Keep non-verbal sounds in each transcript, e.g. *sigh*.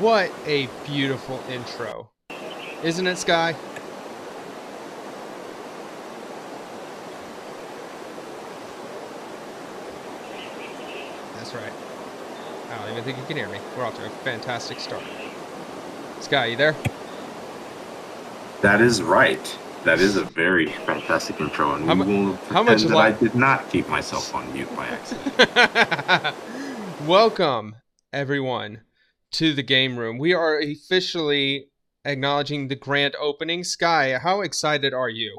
What a beautiful intro. Isn't it, Sky? That's right. I don't even think you can hear me. We're off to a fantastic start. Sky, you there? That is right. That is a very fantastic intro, and How we will how pretend that li- I did not keep myself on mute by *laughs* accident. Welcome, everyone, to the game room. We are officially acknowledging the grand opening. Sky, how excited are you?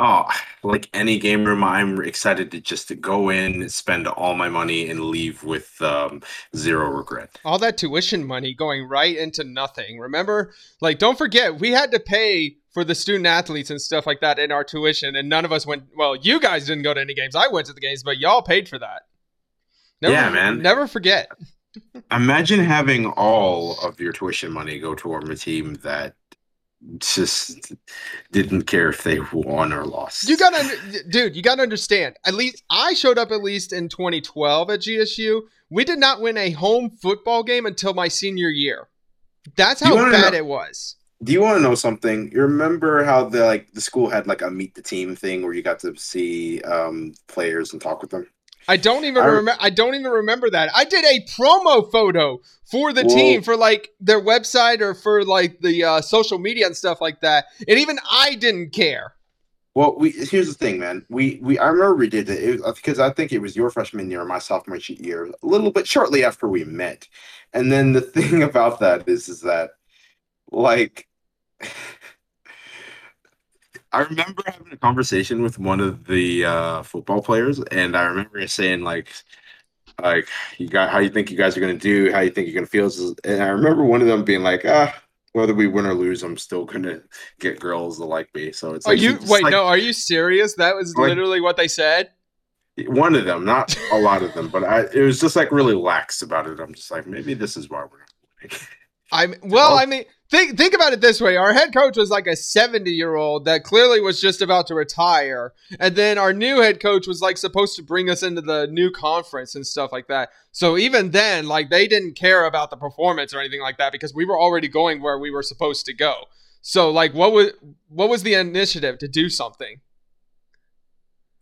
oh, like any game room, I'm excited to just to go in, spend all my money, and leave with um, zero regret. All that tuition money going right into nothing. Remember, like, don't forget, we had to pay for the student athletes and stuff like that in our tuition, and none of us went. Well, you guys didn't go to any games. I went to the games, but y'all paid for that. Never, Yeah, man. Never forget. Imagine having all of your tuition money go toward a team that just didn't care if they won or lost. You gotta, dude. You gotta understand. At least I showed up at least in 2012 at GSU. We did not win a home football game until my senior year. That's how bad know- it was. Do you want to know something? You remember how the like the school had like a meet the team thing where you got to see um, players and talk with them? I don't even I- remember. I don't even remember that. I did a promo photo for the Well- team for like their website or for like the uh, social media and stuff like that, and even I didn't care. Well, we here's the thing, man. We we I remember we did it, it because I think it was your freshman year, or my sophomore year, a little bit shortly after we met. And then the *laughs* thing about that is, is that like. I remember having a conversation with one of the uh, football players, and I remember saying like, like you got how you think you guys are gonna do, how you think you're gonna feel, and I remember one of them being like, ah, whether we win or lose, I'm still gonna get girls to like me. So it's Are like you wait? like- no, are you serious? That was Like- literally what they said. one of them, not a *laughs* lot of them, but I it was just like really lax about it. I'm just like, maybe this is why we're not winning. I'm well. I mean, think think about it this way: our head coach was like a seventy year old that clearly was just about to retire, and then our new head coach was like supposed to bring us into the new conference and stuff like that. So even then, like they didn't care about the performance or anything like that because we were already going where we were supposed to go. So like, what was what was the initiative to do something?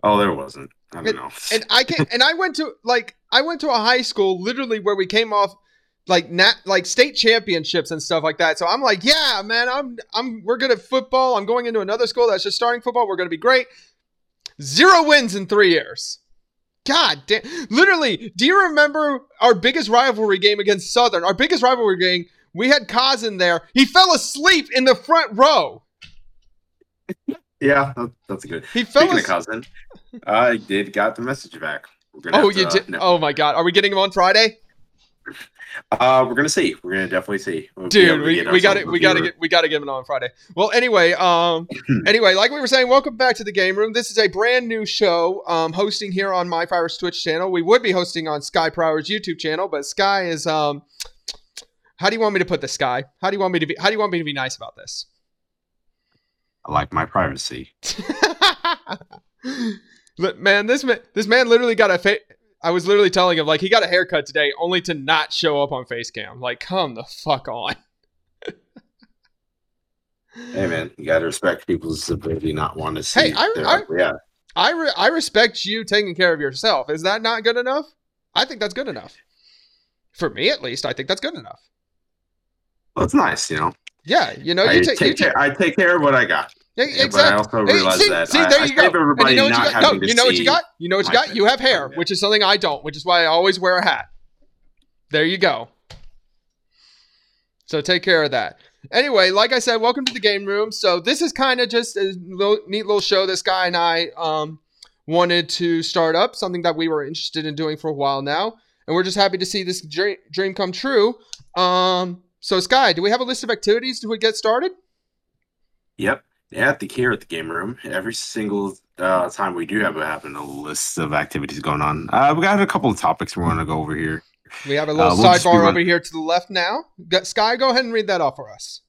Oh, there wasn't. I don't know. and I can and I went to like I went to a high school literally where we came off like nat like state championships and stuff like that. So I'm like, yeah, man, I'm I'm we're good at football. I'm going into another school that's just starting football. We're gonna be great. Zero wins in three years. God damn! Literally, do you remember our biggest rivalry game against Southern? Our biggest rivalry game. We had Kaz in there. He fell asleep in the front row. yeah, that, that's good. He fell Speaking of asleep. cousin, I did got the message back. Oh, to, you uh, did. no. Oh my God! Are we getting him on Friday? Uh, we're gonna see. We're gonna definitely see. We'll dude we, we got it we got to get we got to get it on friday well anyway um *clears throat* anyway like we were saying welcome back to the game room this is a brand new show um hosting here on my fire's twitch channel we would be hosting on sky Prower's youtube channel but sky is um how do you want me to put this sky how do you want me to be how do you want me to be nice about this I like my privacy. *laughs* Look, man this man this man literally got a fa- I was literally telling him like he got a haircut today only to not show up on Facecam. Like, come the fuck on. Hey man, you gotta respect people's ability not want to see. Hey, I- I- yeah. I re- I respect you taking care of yourself. Is that not good enough? I think that's good enough. For me, at least, I think that's good enough. Well, it's nice, you know. Yeah, you know, I you take, you take, care. I take care of what I got. Yeah, exactly. But I also realize see, that see, there I you go. And everybody you know what you got? No, you know what you got? You know what you got? You have hair, face. which is something I don't, which is why I always wear a hat. There you go. So take care of that. Anyway, like I said, welcome to the game room. So this is kind of just a little, neat little show this guy and I um, wanted to start up, something that we were interested in doing for a while now, and we're just happy to see this dream, dream come true. Um, so Sky, do we have a list of activities? Do we get started? Yep. At the here at the game room, every single uh, time we do have a happen a list of activities going on. Uh, we got a couple of topics we want to go over here. We have a little Uh, we'll sidebar over here to the left now. Sky, go ahead and read that off for us.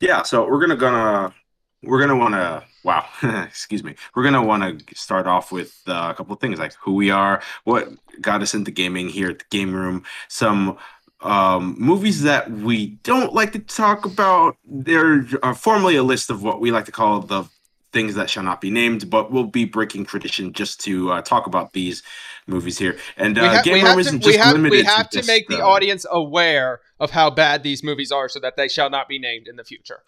Yeah, so we're gonna gonna we're gonna want to wow, *laughs* excuse me. We're gonna want to start off with uh, a couple of things like who we are, what got us into gaming here at the game room, some um, movies that we don't like to talk about. There are formally a list of what we like to call the things that shall not be named, but we'll be breaking tradition just to uh, talk about these movies here. And uh, we, ha- Game Room to, isn't we just have, limited we have to just, make the uh, audience aware of how bad these movies are so that they shall not be named in the future.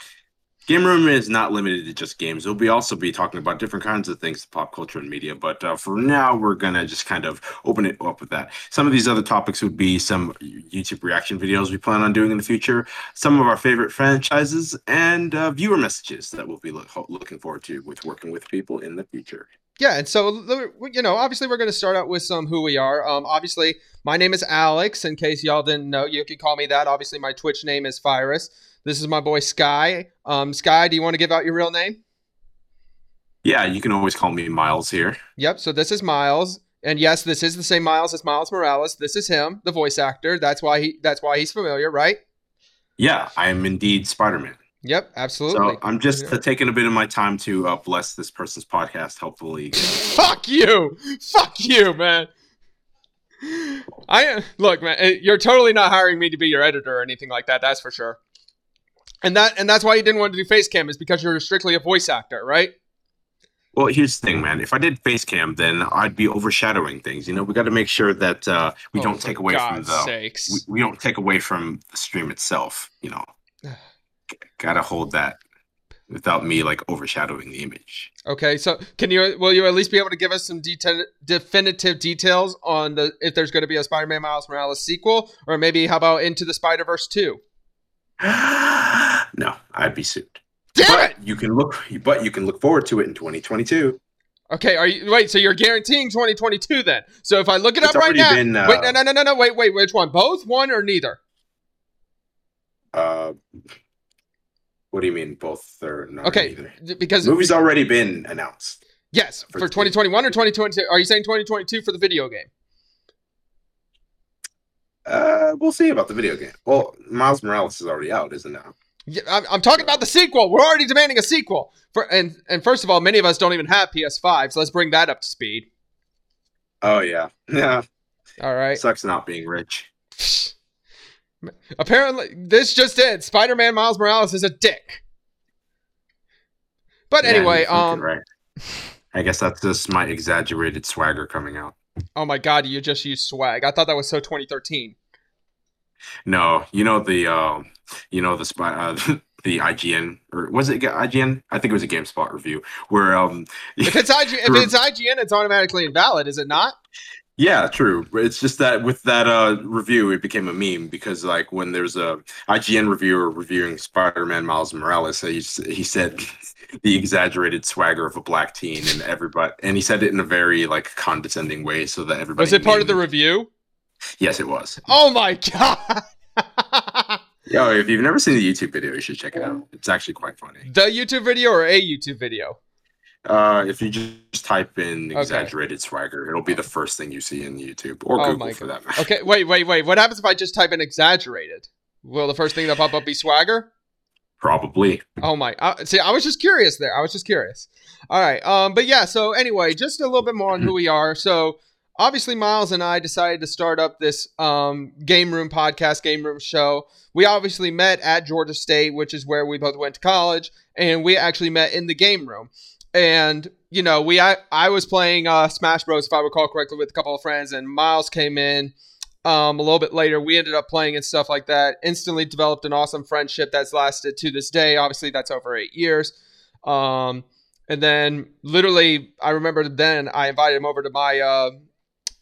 Game Room is not limited to just games. We'll be also be talking about different kinds of things, pop culture and media. But uh, for now, we're gonna just kind of open it up with that. Some of these other topics would be some YouTube reaction videos we plan on doing in the future, some of our favorite franchises, and uh, viewer messages that we'll be look, looking forward to with working with people in the future. Yeah, and so you know, obviously, we're to start out with some who we are. Um, obviously, my name is Alex. In case y'all didn't know, you can call me that. Obviously, my Twitch name is Virus. This is my boy Sky. Um, Sky, do you want to give out your real name? Yeah, you can always call me Miles here. Yep. So this is Miles, and yes, this is the same Miles as Miles Morales. This is him, the voice actor. That's why he. That's why he's familiar, right? Yeah, I am indeed Spider-Man. Yep, absolutely. So I'm just uh, taking a bit of my time to uh, bless this person's podcast. Hopefully, fuck you, fuck you, man. I look, man. eh, You're totally not hiring me to be your editor or anything like that. That's for sure. And that and that's why you didn't want to do face cam is because you're strictly a voice actor, right? Well, here's the thing, man. If I did face cam, then I'd be overshadowing things. You know, we got to make sure that uh, we Oh, don't take away God's from the we, we don't take away from the stream itself. You know, G- *sighs* gotta hold that without me like overshadowing the image. Okay, so can you will you at least be able to give us some deta- definitive details on the if there's going to be a Spider-Man Miles Morales sequel or maybe how about Into the Spider-Verse 2? *gasps* *laughs* no, I'd be sued. Damn but it. you can look, but you can look forward to it in 2022. Okay, are you wait, so you're guaranteeing 2022 then. So if I look it It's up right now. been, uh, wait, no no no no no, wait, wait, which one? Both, one or neither? Uh, what do you mean, both or not? Okay, Either? d- because The movie's already been announced. yes, for for 2021 or 2022. Are you saying 2022 for the video game? Uh, we'll see about the video game. Well, Miles Morales is already out, isn't it? Yeah, I'm, I'm talking about the sequel. We're already demanding a sequel. For and and first of all, many of us don't even have PS5, so let's bring that up to speed. Oh yeah, *laughs* yeah. All right. Sucks not being rich. *laughs* Apparently, this just did. Spider-Man Miles Morales is a dick. But Yeah, anyway, um, right. I guess that's just my exaggerated swagger coming out. oh my god, you just used swag. I thought that was so 2013. No, you know the, uh, you know the spy, uh, *laughs* the IGN or was it IGN? I think it was a GameSpot review where, um, *laughs* If it's IG, if it's IGN, it's automatically invalid, is it not? Yeah, true. It's just that with that uh review, it became a meme because like when there's a IGN reviewer reviewing Spider-Man Miles Morales, he he said *laughs* the exaggerated swagger of a black teen, and everybody, and he said it in a very like condescending way, so that everybody. Was it part of the review? Yes, it was. Oh my god. *laughs* Yo, if you've never seen the YouTube video, you should check it out. It's actually quite funny. the YouTube video or a YouTube video? Uh, if you just type in Okay. exaggerated swagger, it'll be the first thing you see in YouTube or Oh Google for that matter. Okay, wait, wait, wait. What happens if I just type in exaggerated? Will the first thing that pop up be swagger? Probably. Oh my! Uh, see, I was just curious there. I was just curious. All right. Um. But yeah. So anyway, just a little bit more on who *clears throat* we are. So obviously, Miles and I decided to start up this um game room podcast, game room show. We obviously met at Georgia State, which is where we both went to college, and we actually met in the game room. And you know, we I, I was playing uh, Smash Bros. if I recall correctly with a couple of friends, and Miles came in um, a little bit later. We ended up playing and stuff like that. Instantly developed an awesome friendship that's lasted to this day. Obviously, that's over eight years. Um, and then, literally, I remember then I invited him over to my uh,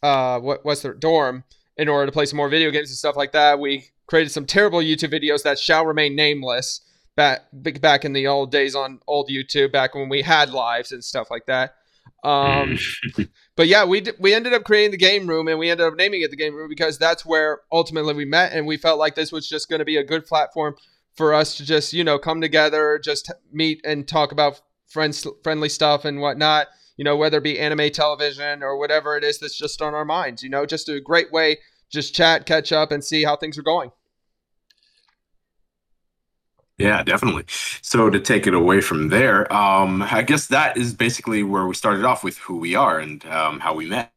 uh, what what's the dorm in order to play some more video games and stuff like that. We created some terrible YouTube videos that shall remain nameless back back in the old days on old YouTube, back when we had lives and stuff like that. Um, *laughs* but yeah, we d- we ended up creating the game room and we ended up naming it the game room because that's where ultimately we met and we felt like this was just going to be a good platform for us to just you know come together, just meet and talk about friends friendly stuff and whatnot. You know, whether it be anime television or whatever it is that's just on our minds. You know, just a great way just chat, catch up, and see how things are going. Yeah, definitely. So to take it away from there, um, I guess that is basically where we started off with who we are and um, how we met.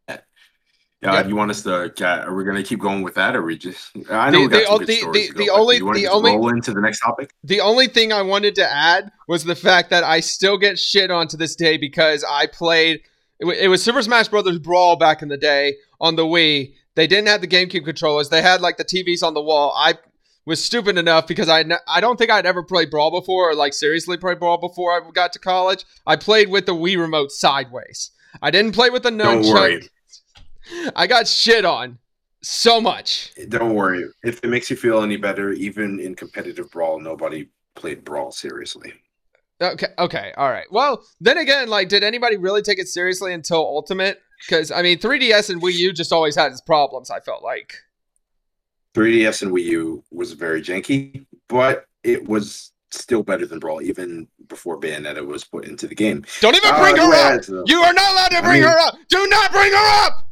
Uh, Yep. You want us to? Are we going to keep going with that, or we just? I know The- we got the- some good the- stories the- the go, only- the only- roll into the next topic. The only thing I wanted to add was the fact that I still get shit on to this day because I played. It, it was Super Smash Brothers Brawl back in the day on the Wii. They didn't have the GameCube controllers. They had like the TVs on the wall. I was stupid enough because I I don't think I'd ever played Brawl before or like seriously played Brawl before I got to college. I played with the Wii remote sideways. I didn't play with the Don't Nunchuk. I got shit on so much. Don't worry. If it makes you feel any better, even in competitive brawl, nobody played brawl seriously. Okay. Okay. All right. Well, then again, like, did anybody really take it seriously until Ultimate? Because I mean, 3DS and Wii U just always had its problems. I felt like. 3DS and Wii U was very janky, but it was still better than brawl, even before Bayonetta was put into the game. Don't even Uh, bring her yeah, up. uh, You are not allowed to I bring mean- her up. Do not bring her up.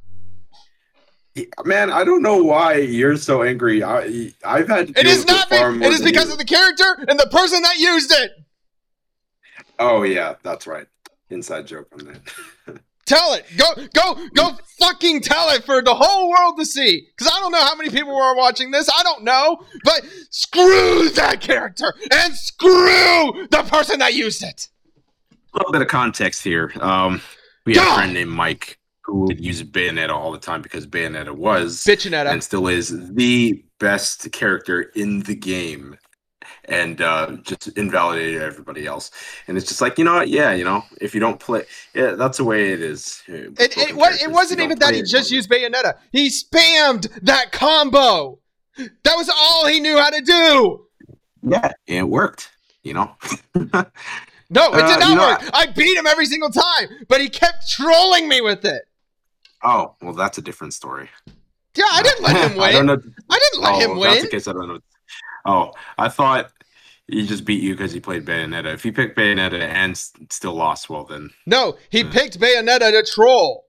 Man, I don't know why you're so angry. I I've had to It deal is with not. far Be- more it is because you. of the character and the person that used it. Oh yeah, that's right. Inside joke on that. *laughs* Tell it. Go. Go. Go. Fucking tell it for the whole world to see. Because I don't know how many people are watching this. I don't know. But screw that character and screw the person that used it. a little bit of context here. Um, we have God! a friend named Mike who would use Bayonetta all the time because Bayonetta was Bitching and still is the best character in the game, and uh, just invalidated everybody else. And it's just like you know what? Yeah, you know, if you don't play, yeah, that's the way it is. uh, It, it, was, it wasn't even that he just you used Bayonetta. He spammed that combo. That was all he knew how to do. Yeah, it worked. You know. *laughs* No, it Uh, did not you know, work. I beat him every single time, but he kept trolling me with it. Oh well, that's a different story. Yeah, I didn't let him win. *laughs* I don't know. I didn't let oh, him if That's the case. I don't know. Oh, I thought he just beat you because he played Bayonetta. If he picked Bayonetta and s- still lost, well then No, he Hmm. picked Bayonetta to troll.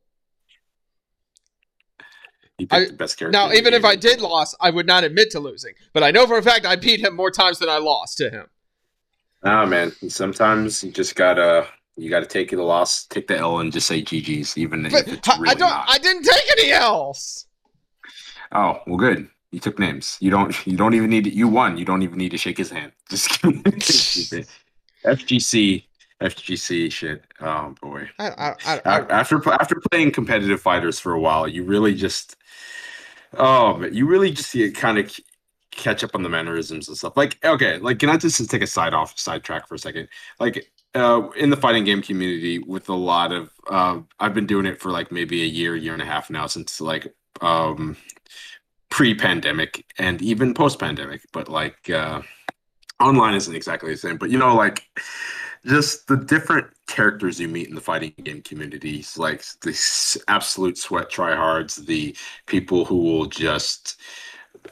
he picked I- the best character. Now, even if. I did lose, I would not admit to losing. But I know for a fact I beat him more times than I lost to him. Ah man, sometimes you just gotta you gotta take the loss, take the L, and just say GG's, even But if it's I- really I don't. not. I didn't take any else. Oh well, good. You took names. You don't. You don't even need. To, you won. You don't even need to shake his hand. *laughs* Just kidding. *laughs* FGC. FGC shit. Oh boy. I, I, I, A- I, after after playing competitive fighters for a while, you really just oh, you really just see it kind of catch up on the mannerisms and stuff. Like okay, like can I just take a side off sidetrack for a second? Like uh, in the fighting game community, with a lot of uh, I've been doing it for like maybe a year, year and a half now since like um pre-pandemic and even post-pandemic, but like uh online isn't exactly the same. But you know, like just the different characters you meet in the fighting game communities, like the absolute sweat tryhards, the people who will just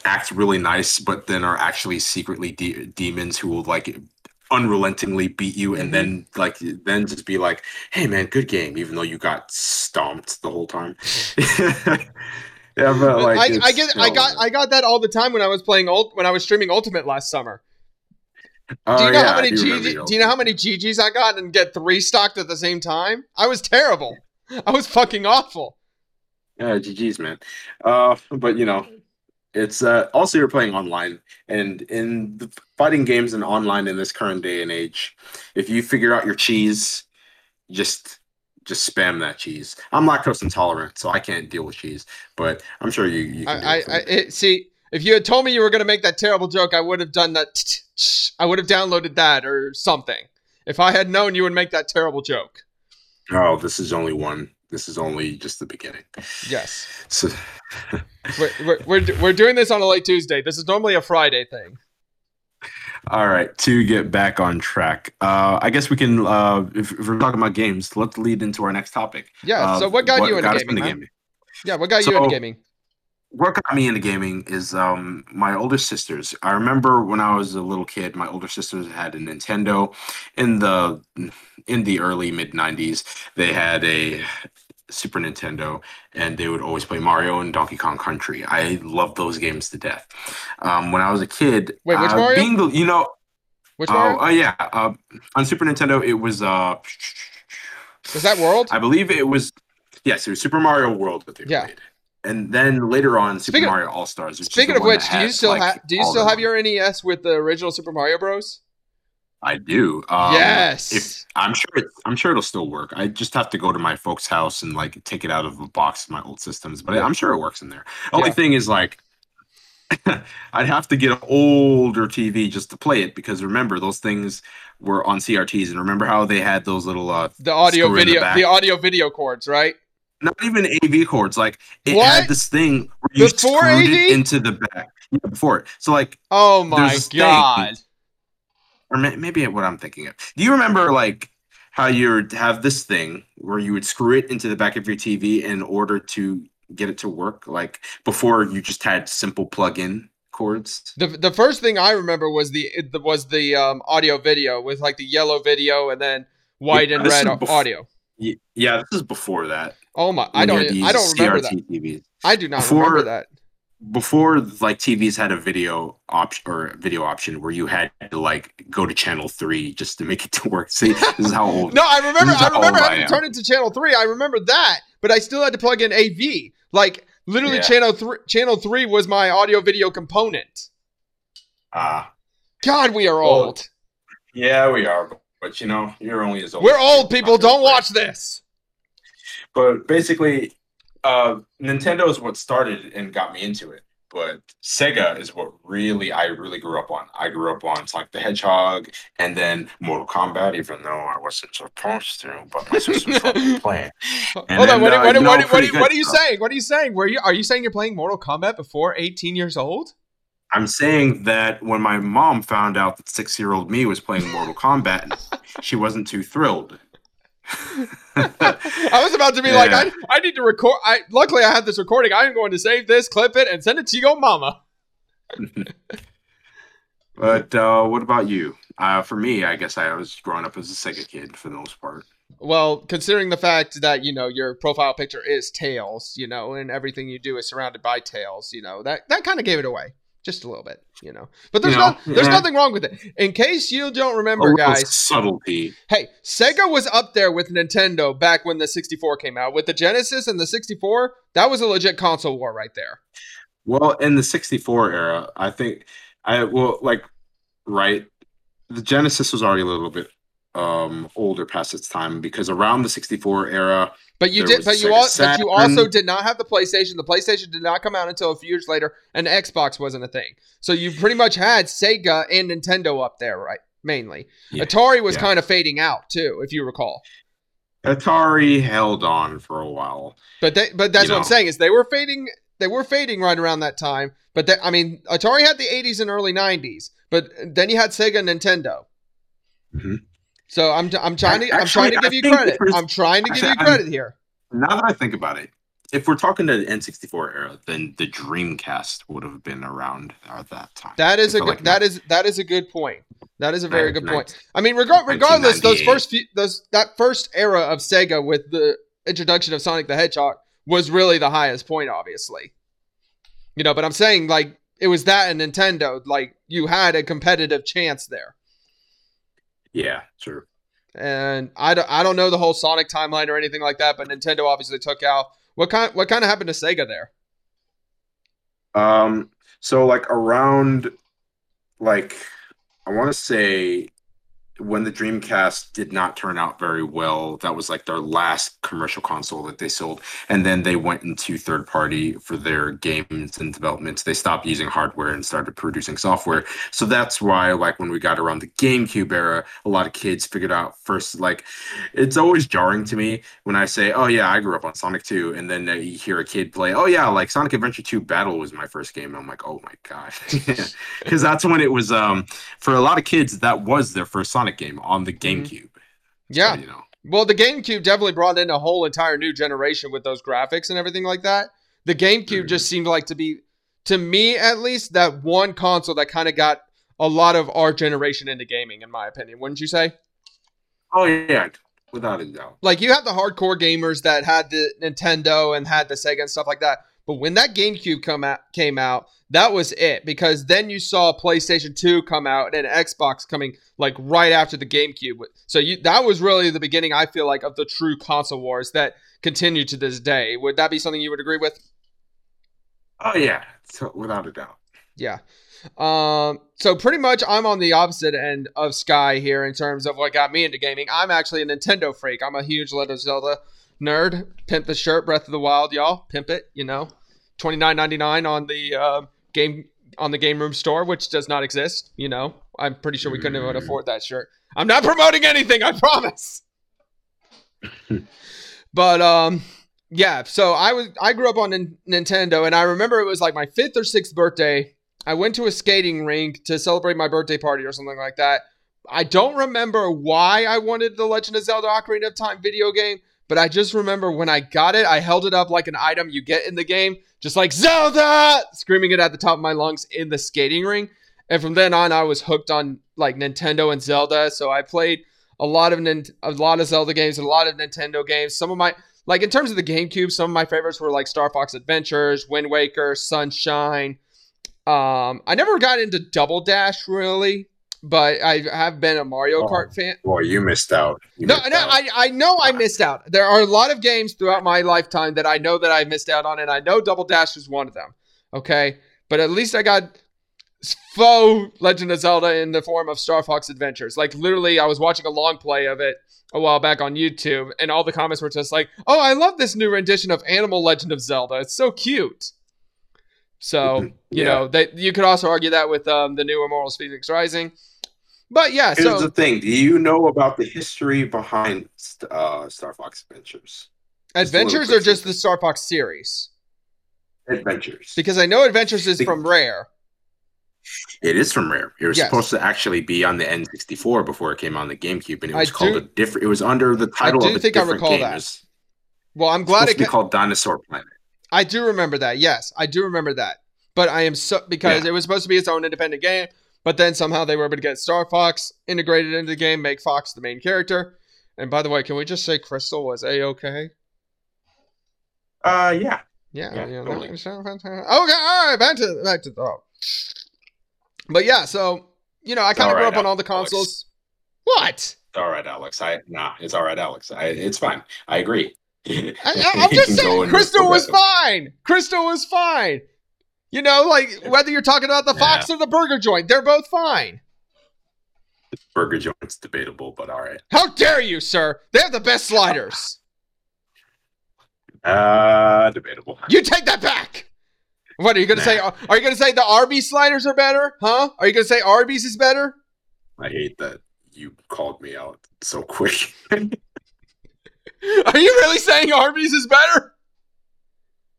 act really nice, but then are actually secretly de- demons who will like unrelentingly beat you and then like then just be like hey man good game even though you got stomped the whole time *laughs* yeah but like I, I get. I got. I got that all the time when I was playing ult. When I was streaming Ultimate last summer. Oh, Do you know yeah, how many do you. Do you know how many GGs I got and get three stocked at the same time? I was terrible. I was fucking awful. Yeah, GG's, man. Uh, but you know, it's uh, also you're playing online, and in the fighting games and online in this current day and age, if you figure out your cheese, just just spam that cheese. I'm lactose intolerant, so I can't deal with cheese, but I'm sure you. you can I, I, I it. see. If you had told me you were gonna make that terrible joke, I would have done that. I would have downloaded that or something. If I had known you would make that terrible joke. oh, this is only one. This is only just the beginning. Yes, So, we're, we're, we're, we're doing this on a late Tuesday. This is normally a Friday thing. all right, to get back on track, uh, I guess we can. Uh, if, if we're talking about games, let's lead into our next topic. Yeah. Uh, so what got you into got gaming? gaming? Yeah. What got you into gaming? What got me into gaming is um my older sisters. I remember when I was a little kid, my older sisters had a Nintendo in the in the early mid '90s. They had a Super Nintendo, and they would always play Mario and Donkey Kong Country. I loved those games to death. Um, when I was a kid, Wait, which uh, Mario? Being the, you know, Which oh Mario? uh, yeah, uh, on Super Nintendo, it was uh, Was that World? I believe it was yes, it was Super Mario World that they Yeah. played. And then later on, Super Speaking Mario All Stars. Speaking of which, do you still have do you still have your NES with the original Super Mario Bros? I do. Um, yes. If I'm sure, it, I'm sure it'll still work. I just have to go to my folks' house and like take it out of a box of my old systems, but Yeah. I'm sure it works in there. Only Yeah. thing is like. *laughs* I'd have to get an older TV just to play it because remember those things were on CRTs and remember how they had those little uh the audio in the video the, audio video cords, right? Not even AV cords like it What? had this thing where you Before screwed AV? it into the back yeah, before it. So like Oh my thing. god. or maybe what I'm thinking of. Do you remember like how you would have this thing where you would screw it into the back of your TV in order to get it to work? Like before, you just had simple plug-in cords. The, the first thing I remember was the was the um, audio video with like the yellow video and then white Yeah, and red is au- bef- audio. Yeah, this is before that. Oh my! I don't. I don't remember that. TVs. I do not Before- remember that. Before, like TVs had a video option or video option where you had to like go to channel three just to make it *laughs* to work. See, this is how *laughs* old. No, I remember. I remember having to turn it to channel three. I remember that, but I still had to plug in AV. Like literally, Yeah. channel three. Channel three was my audio video component. Ah, God, we are old. yeah, we are. But you know, you're only as old. We're old people. Don't watch this. But basically, uh, Nintendo is what started and got me into it. But Sega is what really I really grew up on. I grew up on Sonic the Hedgehog and then Mortal Kombat, even though I wasn't supposed to, but my sister saw me play. Hold on. What, uh, what, what, what, what, are you- what are you saying? What are you saying? Were you are you saying you're playing Mortal Kombat before 18 years old? I'm saying that when my mom found out that six year old me was playing Mortal Kombat, *laughs* she wasn't too thrilled. *laughs* I was about to be like, I, I need to record. I luckily I had this recording. I'm going to save this, clip it, and send it to your mama. *laughs* but uh, what about you? Uh, for me, I guess I was growing up as a Sega kid for the most part. Well, considering the fact that you know your profile picture is tails, you know, and everything you do is surrounded by tails, you know, that that kind of gave it away just a little bit, you know. But there's You know, no, there's yeah. nothing wrong with it. In case you don't remember, little guys, subtlety. Hey, Sega was up there with Nintendo back when the 64 came out. With the Genesis and the 64, that was a legit console war right there. Well, in the 64 era, I think I well like right the Genesis was already a little bit um older past its time because around the 64 era But you There did, but you, but you also did not have the PlayStation. The PlayStation did not come out until a few years later, and Xbox wasn't a thing. So you pretty much had Sega and Nintendo up there, right? Mainly, Yeah, Atari was yeah. kind of fading out too, if you recall. Atari held on for a while. But they, but that's You what I'm saying is they were fading. They were fading right around that time. But they, I mean, Atari had the 80s and early 90s, but then you had Sega and Nintendo. Mhm. So I'm I'm trying to I'm trying to I give you credit. I'm trying to give actually, you I'm- credit here. Now that I think about it, if we're talking to the N64 era, then the Dreamcast would have been around at that time. That is a I good, like that is that is a good point. That is a very good point. I mean, regard, regardless, those first few, those that first era of Sega with the introduction of Sonic the Hedgehog was really the highest point, obviously. You know, but I'm saying like it was that and Nintendo, like you had a competitive chance there. Yeah, true. And I don't, I don't know the whole Sonic timeline or anything like that, but Nintendo obviously took out what kind what kind of happened to Sega there. Um, so like around, like I want to say, when the Dreamcast did not turn out very well, that was like their last commercial console that they sold, and then they went into third party for their games and developments. They stopped using hardware and started producing software. So that's why, like when we got around the GameCube era, a lot of kids figured out first. Like, it's always jarring to me when I say, "Oh yeah, I grew up on Sonic 2," and then you hear a kid play, "Oh yeah, like Sonic Adventure 2 Battle was my first game." And I'm like, "Oh my god," because *laughs* that's when it was. Um, for a lot of kids, that was their first Sonic game on the Mhm. GameCube. Yeah, So, you know. Well, the GameCube definitely brought in a whole entire new generation with those graphics and everything like that. The GameCube Mhm. just seemed like to be, to me at least, that one console that kind of got a lot of our generation into gaming, in my opinion. Wouldn't you say? Oh yeah, without a doubt. Like you had the hardcore gamers that had the Nintendo and had the Sega and stuff like that. But when that GameCube come out, came out, that was it because then you saw PlayStation 2 come out and Xbox coming like right after the GameCube. So you that was really the beginning I feel like of the true console wars that continue to this day. Would that be something you would agree with? Oh yeah, so without a doubt. Yeah. Um, so pretty much I'm on the opposite end of Sky here in terms of what got me into gaming. I'm actually a Nintendo freak. I'm a huge Legend of Zelda nerd. Pimp the shirt, Breath of the Wild, y'all. Pimp it, you know. Twenty nine ninety nine on the uh, game on the game room store, which does not exist. You know, I'm pretty sure we couldn't even afford that shirt. I'm not promoting anything, I promise. *laughs* but um, yeah. So I was I grew up on N- Nintendo, and I remember it was like my fifth or sixth birthday. I went to a skating rink to celebrate my birthday party or something like that. I don't remember why I wanted the Legend of Zelda Ocarina of Time video game, but I just remember when I got it, I held it up like an item you get in the game, just like Zelda, screaming it at the top of my lungs in the skating ring. And from then on, I was hooked on like Nintendo and Zelda. So I played a lot of a lot of Zelda games, and a lot of Nintendo games. Some of my like in terms of the GameCube, some of my favorites were like Star Fox Adventures, Wind Waker, Sunshine. Um, I never got into Double Dash really, but I have been a Mario Oh. Kart fan. Boy, you missed out. You No, missed no, out. I, I know I missed out. There are a lot of games throughout my lifetime that I know that I missed out on, and I know Double Dash was one of them. Okay, but at least I got faux Legend of Zelda in the form of Star Fox Adventures. Like literally, I was watching a long play of it a while back on YouTube, and all the comments were just like, "Oh, I love this new rendition of Animal Legend of Zelda. It's so cute." So *laughs* you Yeah. know, that you could also argue that with um, the new Immortals Fenyx Rising. But yeah, Here's so the thing: Do you know about the history behind uh, Star Fox Adventures? Adventures are just the Star Fox series. Adventures. Because I know Adventures is Be- from Rare. It is from Rare. It was Yes. supposed to actually be on the N64 before it came on the GameCube, and it I was called do- a different. It was under the title do of a think I different recall game. that. Was Well, I'm glad it. be Ca- called Dinosaur Planet. I do remember that. Yes, I do remember that. But I am so because Yeah. it was supposed to be its own independent game, but then somehow they were able to get Star Fox integrated into the game, make Fox the main character. And by the way, can we just say Krystal was a okay? Uh, yeah. Yeah, Yeah, yeah. totally. that was so fantastic. Okay, all right, back to back to oh. But yeah, so you know, I kind of all grew right, up on all the consoles. What? All right, Alex. I nah, it's all right, Alex. I, it's fine. I agree. I, I, *laughs* I'm just saying, Krystal was fine. Krystal was fine. You know, like whether you're talking about the Fox or the burger joint, they're both fine. Burger joint's debatable, but all right. How dare you, sir? They have the best sliders. *laughs* Uh, debatable. You take that back. What are you gonna Nah. say? Are you gonna say the Arby's sliders are better? Huh? Are you gonna say Arby's is better? I hate that you called me out so quick. *laughs* Are you really saying Arby's is better?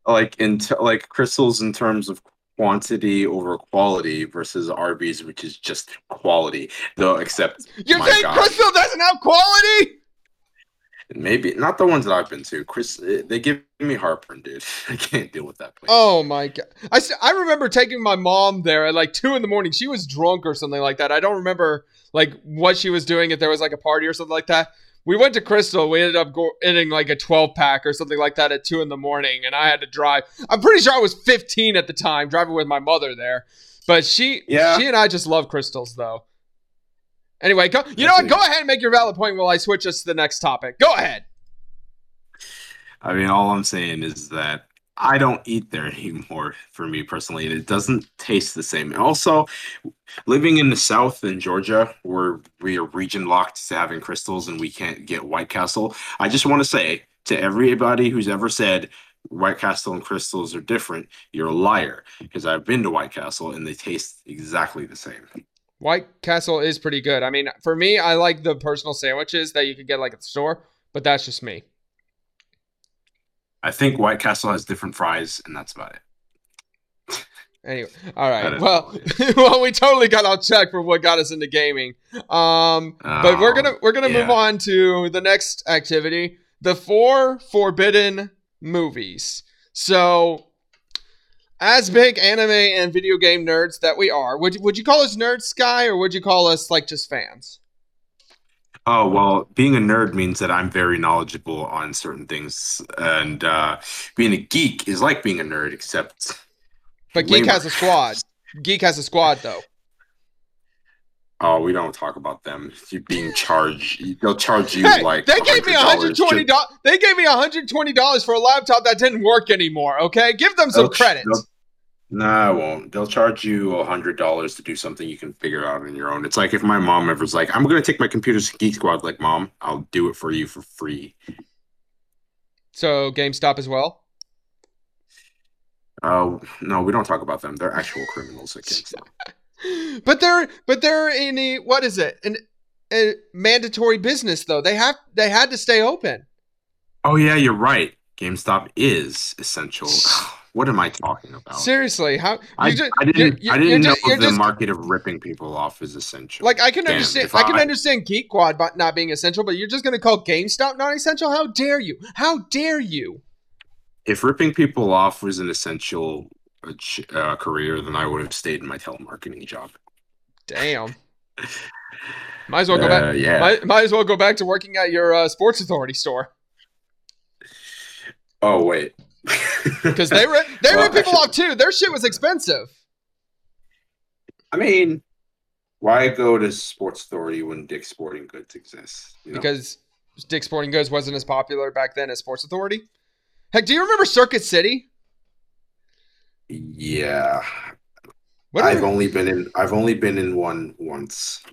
Like in t- like Krystals in terms of quantity over quality versus Arby's, which is just quality. Though, except You're saying God. Krystal doesn't have quality? maybe not the ones that I've been to. Chris, eh, they give me heartburn, dude. *laughs* I can't deal with that place. Oh my god! I, I remember taking my mom there at like two in the morning. She was drunk or something like that. I don't remember like what she was doing. If there was like a party or something like that. We went to Krystal. We ended up go- getting like a twelve pack or something like that at two in the morning, and I had to drive. I'm pretty sure I was 15 at the time, driving with my mother there. But she, Yeah. she and I just love Krystals though. Anyway, go, you know what? Go ahead and make your valid point while I switch us to the next topic. Go ahead. I mean, all I'm saying is that I don't eat there anymore for me personally, and it doesn't taste the same. And also, living in the South in Georgia, where we are region locked to having Krystals and we can't get White Castle, I just want to say to everybody who's ever said White Castle and Krystals are different, you're a liar because I've been to White Castle and they taste exactly the same. White Castle is pretty good. I mean, for me, I like the personal sandwiches that you can get like at the store, but that's just me. I think White Castle has different fries, and that's about it. Anyway, all right. Well, *laughs* well, we totally got off track for what got us into gaming. Um, but we're gonna we're gonna move on to the next activity: the four forbidden movies. So, as big anime and video game nerds that we are, would would you call us nerds, Sky, or would you call us like just fans? Oh, well, being a nerd means that I'm very knowledgeable on certain things. And uh, being a geek is like being a nerd, except. But Geek has a squad. Geek has a squad though. Oh, we don't talk about them. You being charged, they'll charge you Hey, like. they gave me $100 $120. They gave me $120 for a laptop that didn't work anymore. Okay, give them some credit. They'll, No, I won't. They'll charge you a hundred dollars to do something you can figure out on your own. It's like if my mom ever's like, "I'm gonna take my computer to Geek Squad," like, "Mom, I'll do it for you for free." So GameStop as well. Oh no, we don't talk about them. They're actual criminals at *laughs* GameStop. but they're but they're in a what is it? An a mandatory business though. They have they had to stay open. Oh yeah, you're right. GameStop is essential. *sighs* *sighs* *sighs* What am I talking about? Seriously, how I, ju- I didn't you're- you're- I didn't know ju- you're the just- market of ripping people off is essential. like I can Damn, understand if I can understand Geek Squad not being essential, but you're just gonna call GameStop not essential? How dare you? How dare you? if ripping people off was an essential uh, uh, career, then I would have stayed in my telemarketing job. Damn. Might as well go back. Uh, yeah. Might, might as well go back to working at your uh, Sports Authority store oh wait. *laughs* because they rip they Well, rip people off too. Their shit was expensive. I mean, why go to Sports Authority when Dick's Sporting Goods exists? You know? because Dick's Sporting Goods wasn't as popular back then as Sports Authority. Heck, do you remember Circuit City? yeah, I've only been in. I've only been in one once.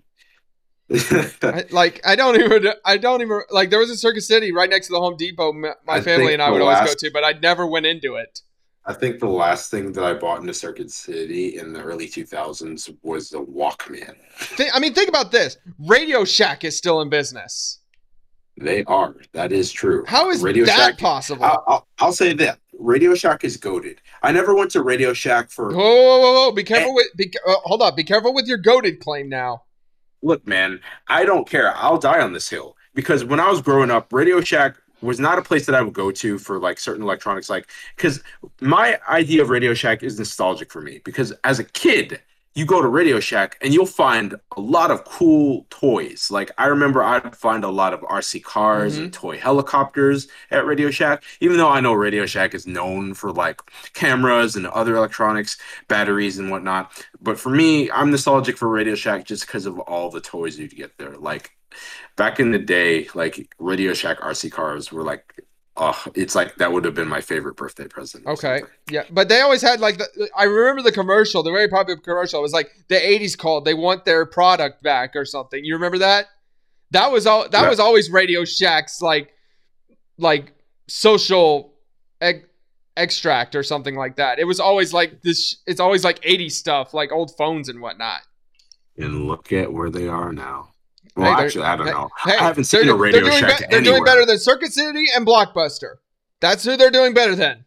*laughs* I, like I don't even I don't even like there was a Circuit City right next to the Home Depot. My I family and I would always go to, but I never went into it. I think the last thing that I bought in a Circuit City in the early 2000s was the Walkman. I mean, think about this: Radio Shack is still in business. They are. That is true. How is Radio that Shack- possible? I'll, I'll, I'll say that Radio Shack is goaded. I never went to Radio Shack for. Whoa, whoa, whoa, whoa! Be Eh. careful with. Be, uh, hold up! Be careful with your goaded claim now. Look, man, I don't care. I'll die on this hill because when I was growing up, Radio Shack was not a place that I would go to for like certain electronics. Like, because my idea of Radio Shack is nostalgic for me. Because as a kid, you go to Radio Shack and you'll find a lot of cool toys. Like, I remember I'd find a lot of RC cars and mm-hmm. toy helicopters at Radio Shack. Even though I know Radio Shack is known for like cameras and other electronics, batteries and whatnot. But for me, I'm nostalgic for Radio Shack just because of all the toys you'd get there. Like back in the day, like Radio Shack RC cars were like, oh, it's like that would have been my favorite birthday present. Okay, yeah, but they always had like the. I remember the commercial, the very popular commercial. It was like the '80s called. They want their product back or something. You remember that? That was all. That Yeah. was always Radio Shack's like, like social ex- extract or something like that. It was always like this. It's always like '80s stuff, like old phones and whatnot. And look at where they are now. Well, Hey, actually, I don't know. Hey, I haven't seen a Radio they're Shack be- They're doing better than Circuit City and Blockbuster. That's who they're doing better than.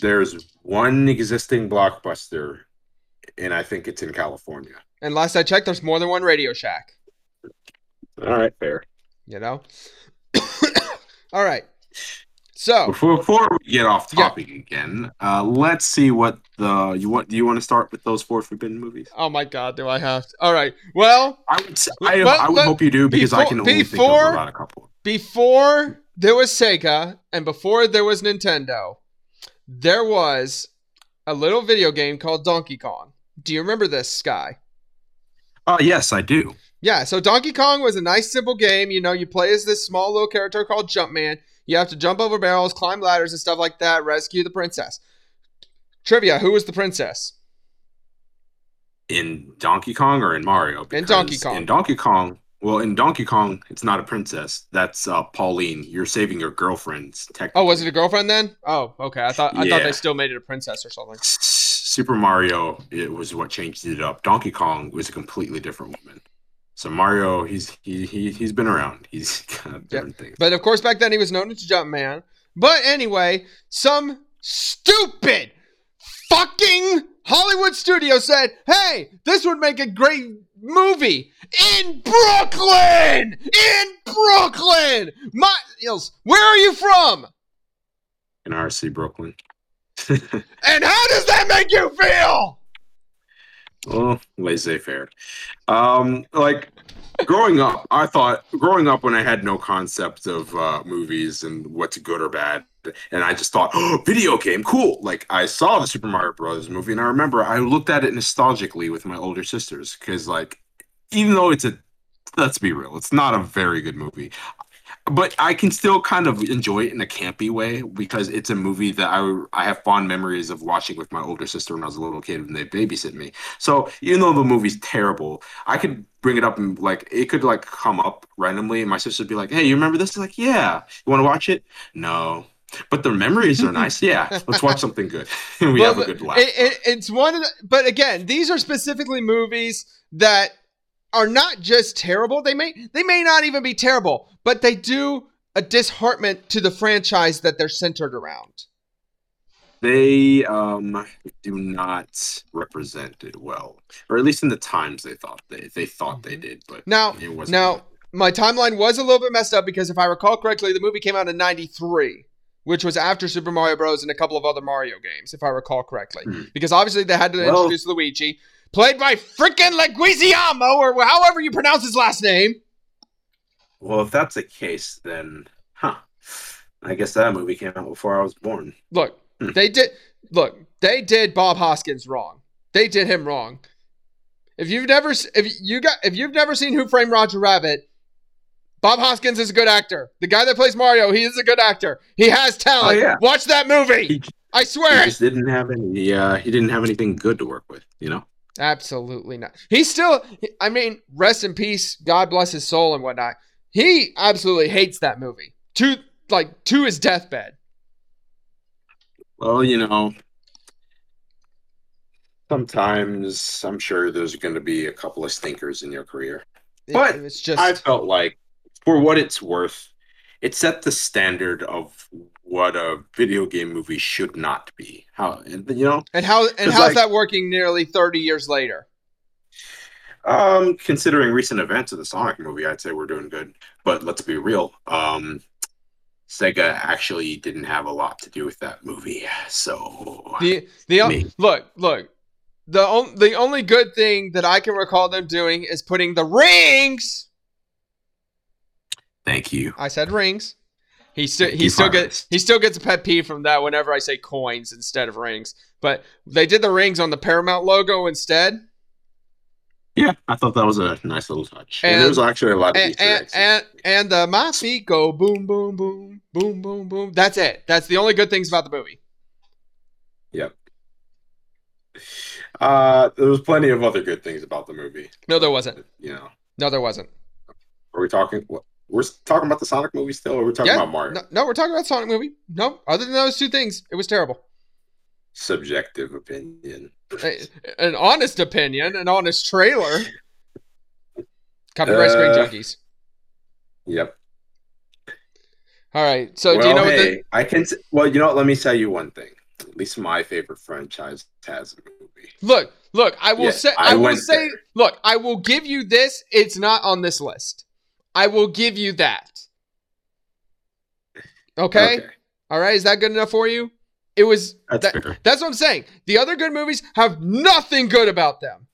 There's one existing blockbuster, and I think it's in California. And last I checked, there's more than one Radio Shack. All right, fair. You know. *coughs* All right. So Before, before we get off Yeah. topic again, uh, let's see what the you want. Do you want to start with those four forbidden movies? Oh my God, do I have to? All right. Well, I would. I, Well, I would let- hope you do because I can only think before- of about a couple. before there was Sega and before there was Nintendo, there was a little video game called Donkey Kong. Do you remember this, Sky? Oh yes, I do. Yeah, so Donkey Kong was a nice, simple game. You know, you play as this small little character called Jumpman. You have to jump over barrels, climb ladders, and stuff like that, rescue the princess. Trivia Who was the princess? In Donkey Kong or in Mario? In Donkey Kong. In Donkey Kong. Well, in Donkey Kong, it's not a princess. That's uh, Pauline. You're saving your girlfriend's technically. Oh, was it a girlfriend then? Oh, okay. I thought I thought they still made it a princess or something. Super Mario it was what changed it up. Donkey Kong was a completely different woman. So Mario, he's he, he he's been around. He's *laughs* got different things. But of course, back then he was known as Jumpman. But anyway, some stupid fucking Hollywood studio said, hey, this would make a great movie in Brooklyn! In Brooklyn! Miles, where are you from? in RC Brooklyn. *laughs* And how does that make you feel? Well, laissez faire. Um, like growing up, I thought growing up when I had no concept of uh, movies and what's good or bad, and I just thought, oh, video game, cool. Like I saw the Super Mario Brothers movie, and I remember I looked at it nostalgically with my older sisters because, like, even though it's a, let's be real, it's not a very good movie. But I can still kind of enjoy it in a campy way because it's a movie that I I have fond memories of watching with my older sister when I was a little kid when they babysit me. So even though the movie's terrible, I could bring it up and like it could like come up randomly, and my sister would be like, "Hey, you remember this?" Like, "Yeah." You want to watch it? No. But the memories are nice. Yeah, let's watch something good. *laughs* we well, have a good laugh. It, it, it's one of the, but again, these are specifically movies that are not just terrible. They may they may not even be terrible, but they do a disheartenment to the franchise that they're centered around. They um, do not represent it well, or at least in the times they thought they they thought they mm-hmm. did. But now, it wasn't now good. my timeline was a little bit messed up because if I recall correctly, the movie came out in '93 which was after Super Mario Bros. and a couple of other Mario games, if I recall correctly. Mm-hmm. Because obviously they had to well, introduce Luigi played by freaking Leguizamo, or however you pronounce his last name. Well, if that's the case, then, huh? I guess that movie came out before I was born. Look, hmm. they did. Look, they did Bob Hoskins wrong. They did him wrong. If you've never, if you got, if you've never seen Who Framed Roger Rabbit, Bob Hoskins is a good actor. The guy that plays Mario, he is a good actor. He has talent. Oh, yeah. Watch that movie. He, I swear. He just didn't have any. Uh, he didn't have anything good to work with. You know. Absolutely not. He's still, I mean, rest in peace. God bless his soul and whatnot. He absolutely hates that movie to like to his deathbed. Well, you know, sometimes I'm sure there's going to be a couple of stinkers in your career, but it's just I felt like, for what it's worth, it set the standard of what a video game movie should not be. How and you know? And how and how's like, that working nearly 30 years later? Um, considering recent events of the Sonic movie, I'd say we're doing good. But let's be real. Um, Sega actually didn't have a lot to do with that movie. So the the look look the on, the only good thing that I can recall them doing is putting the rings. Thank you. I said rings he still he still gets he still gets a pet peeve from that whenever I say coins instead of rings. But they did the rings on the Paramount logo instead. Yeah, I thought that was a nice little touch. And, and there was actually a lot of and and, and, and the my feet go boom boom boom boom boom boom. That's it. That's the only good things about the movie. Yep. Uh, there was plenty of other good things about the movie. No, there wasn't. You know. No, there wasn't. Are we talking? What, we're talking about the Sonic movie still, or we're talking yeah, about Mario? No, no, we're talking about Sonic movie. No, other than those two things, it was terrible. Subjective opinion. an honest opinion, an honest trailer. Copyright uh, Screen Junkies. Yep. All right. So well, do you know? Hey, the- I can. Well, you know what? Let me tell you one thing. At least my favorite franchise has a movie. Look, look. I will yeah, say. I, I will say. There. Look, I will give you this. It's not on this list. I will give you that. Okay? okay. All right. Is that good enough for you? It was. That's, that, that's what I'm saying. The other good movies have nothing good about them.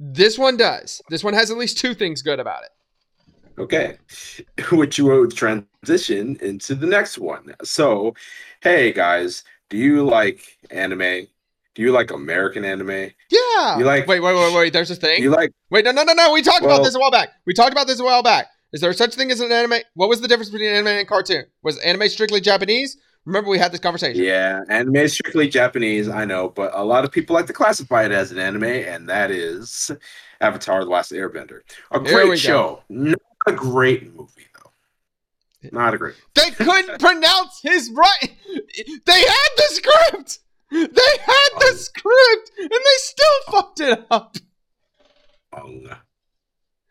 This one does. This one has at least two things good about it. Okay. *laughs* Which will transition into the next one. So, hey guys, do you like anime? Do you like American anime? Yeah. You like Wait, wait, wait, wait. There's a thing. You like Wait, no, no, no, no. We talked well, about this a while back. We talked about this a while back. Is there such thing as an anime? What was the difference between anime and cartoon? Was anime strictly Japanese? Remember we had this conversation. Yeah, anime is strictly Japanese, I know, but a lot of people like to classify it as an anime, and that is Avatar: The Last Airbender. A great show, not a great movie though. Not a great. They couldn't *laughs* pronounce his right. They had the script. They had the oh. script, and they still fucked it up. Oh.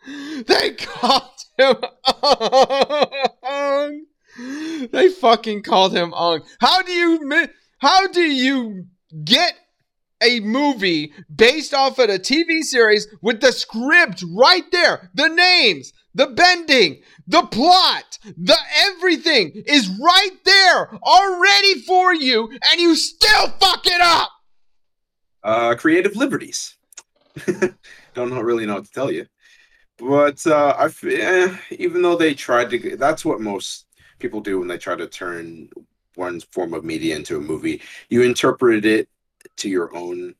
They called him Ong. They fucking called him Ong. How do you how do you get a movie based off of a TV series with the script right there, the names, the bending, the plot, the everything is right there already for you, and you still fuck it up. Uh, creative liberties. *laughs* Don't really know what to tell you. But uh, I, eh, even though they tried to, that's what most people do when they try to turn one form of media into a movie. You interpret it to your own,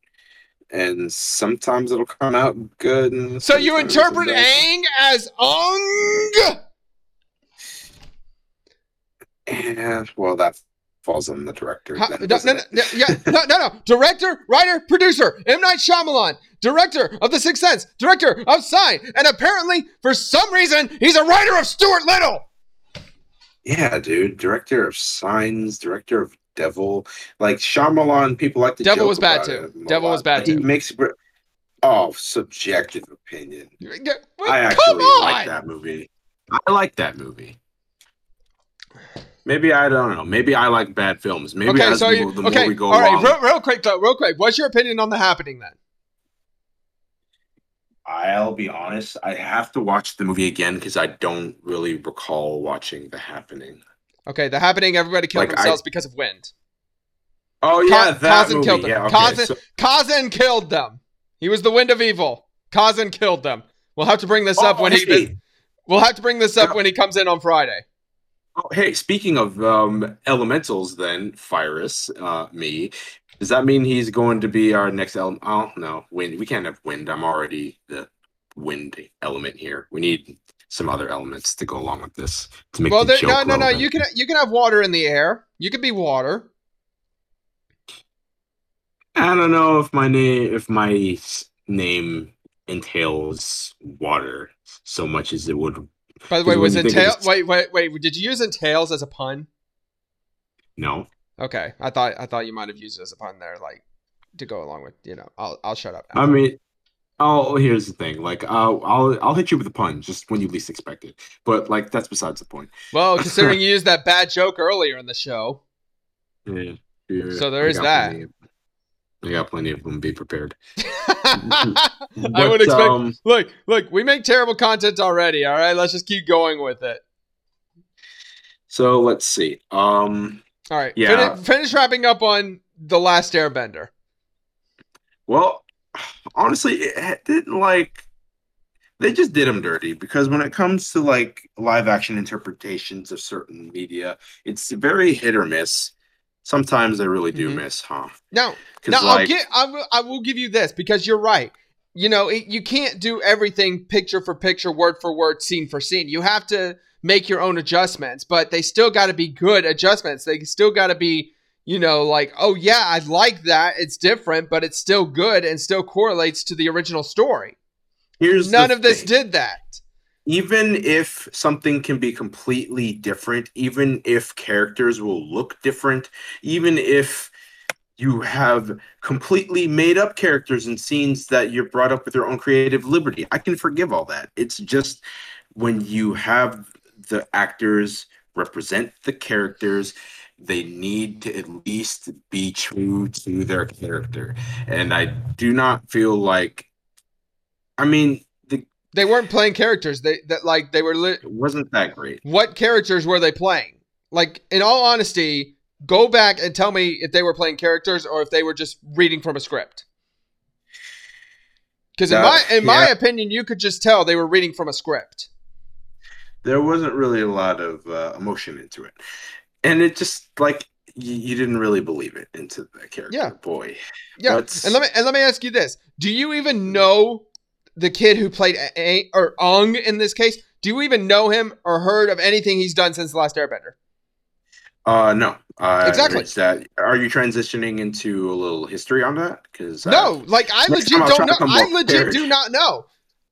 and sometimes it'll come out good. So you interpret Aang as Ung? And well, that falls on the director. How- no, no, no, yeah, no, no, no. *laughs* Director, writer, producer, M. Night Shyamalan, director of The Sixth Sense, director of Sign, and apparently, for some reason, he's a writer of Stuart Little. Yeah, dude. Director of Signs, director of Devil. Like Shyamalan, people like to. Devil was bad too. Devil lot, was bad but he too. Makes oh subjective opinion. Yeah, I Come actually like that movie. I like that movie. Maybe I don't know. Maybe I like bad films. Maybe okay, as so the, you, the more okay, we go all right, along, real, real quick though, real quick. What's your opinion on the happening then? I'll be honest. I have to watch the movie again because I don't really recall watching The Happening. Okay, the happening. Everybody killed Like, I- themselves because of wind. Oh yeah, Ka- that Kazan movie. killed them. Yeah, okay. Kazan, so- Kazan killed them. He was the wind of evil. Kazan killed them. We'll have to bring this up Oh, when hey. he. We'll have to bring this up Yeah. when he comes in on Friday. Oh, hey, speaking of um, elementals, then Fyrus, uh, me, does that mean he's going to be our next element? Oh no, wind. We can't have wind. I'm already the wind element here. We need some other elements to go along with this to make Well, the there, joke no, no, no. You can you can have water in the air. You could be water. I don't know if my name if my name entails water so much as it would. By the way, was when you think entail? this- Wait, wait, wait. Did you use entails as a pun? No, Okay, I thought I thought you might have used it as a pun there, like to go along with. You know, I'll I'll shut up. Now. I mean. Oh, here's the thing. Like, uh, I'll I'll hit you with a pun just when you least expect it. But like, that's besides the point. well, considering *laughs* you used that bad joke earlier in the show, Yeah. yeah, So there I is that. I got plenty of them. Be prepared. *laughs* I But, would expect. um, look, look, we make terrible content already. All right, let's just keep going with it. so let's see. Um. All right, Yeah. finish, finish wrapping up on the last Airbender. Well, honestly, it didn't like. They just did them dirty because when it comes to like live action interpretations of certain media, it's very hit or miss. Sometimes they really do Mhm. miss, huh? No, No, I'll get. I will. I will give you this because you're right. You know, it, you can't do everything picture for picture, word for word, scene for scene. You have to make your own adjustments, but they still got to be good adjustments. They still got to be, you know, like, oh yeah, I like that. It's different, but it's still good and still correlates to the original story. here's None of this did that. Even if something can be completely different, even if characters will look different, even if you have completely made up characters and scenes that you're brought up with your own creative liberty, I can forgive all that. It's just when you have the actors represent the characters, they need to at least be true to their character. And I do not feel like, I mean, They weren't playing characters. They that like they were. Li- it wasn't that great. what characters were they playing? Like, in all honesty, go back and tell me if they were playing characters or if they were just reading from a script. Because in my in my opinion, you could just tell they were reading from a script. there wasn't really a lot of uh, emotion into it and it just like you, you didn't really believe it into the character Yeah. boy Yeah, and let me and let me ask you this: Do you even know the kid who played A- or Ung in this case? Do you even know him or heard of anything he's done since the last Airbender? uh no uh Exactly. that are you transitioning into a little history on that because No, like I legit don't know. I legit prepared. do not know.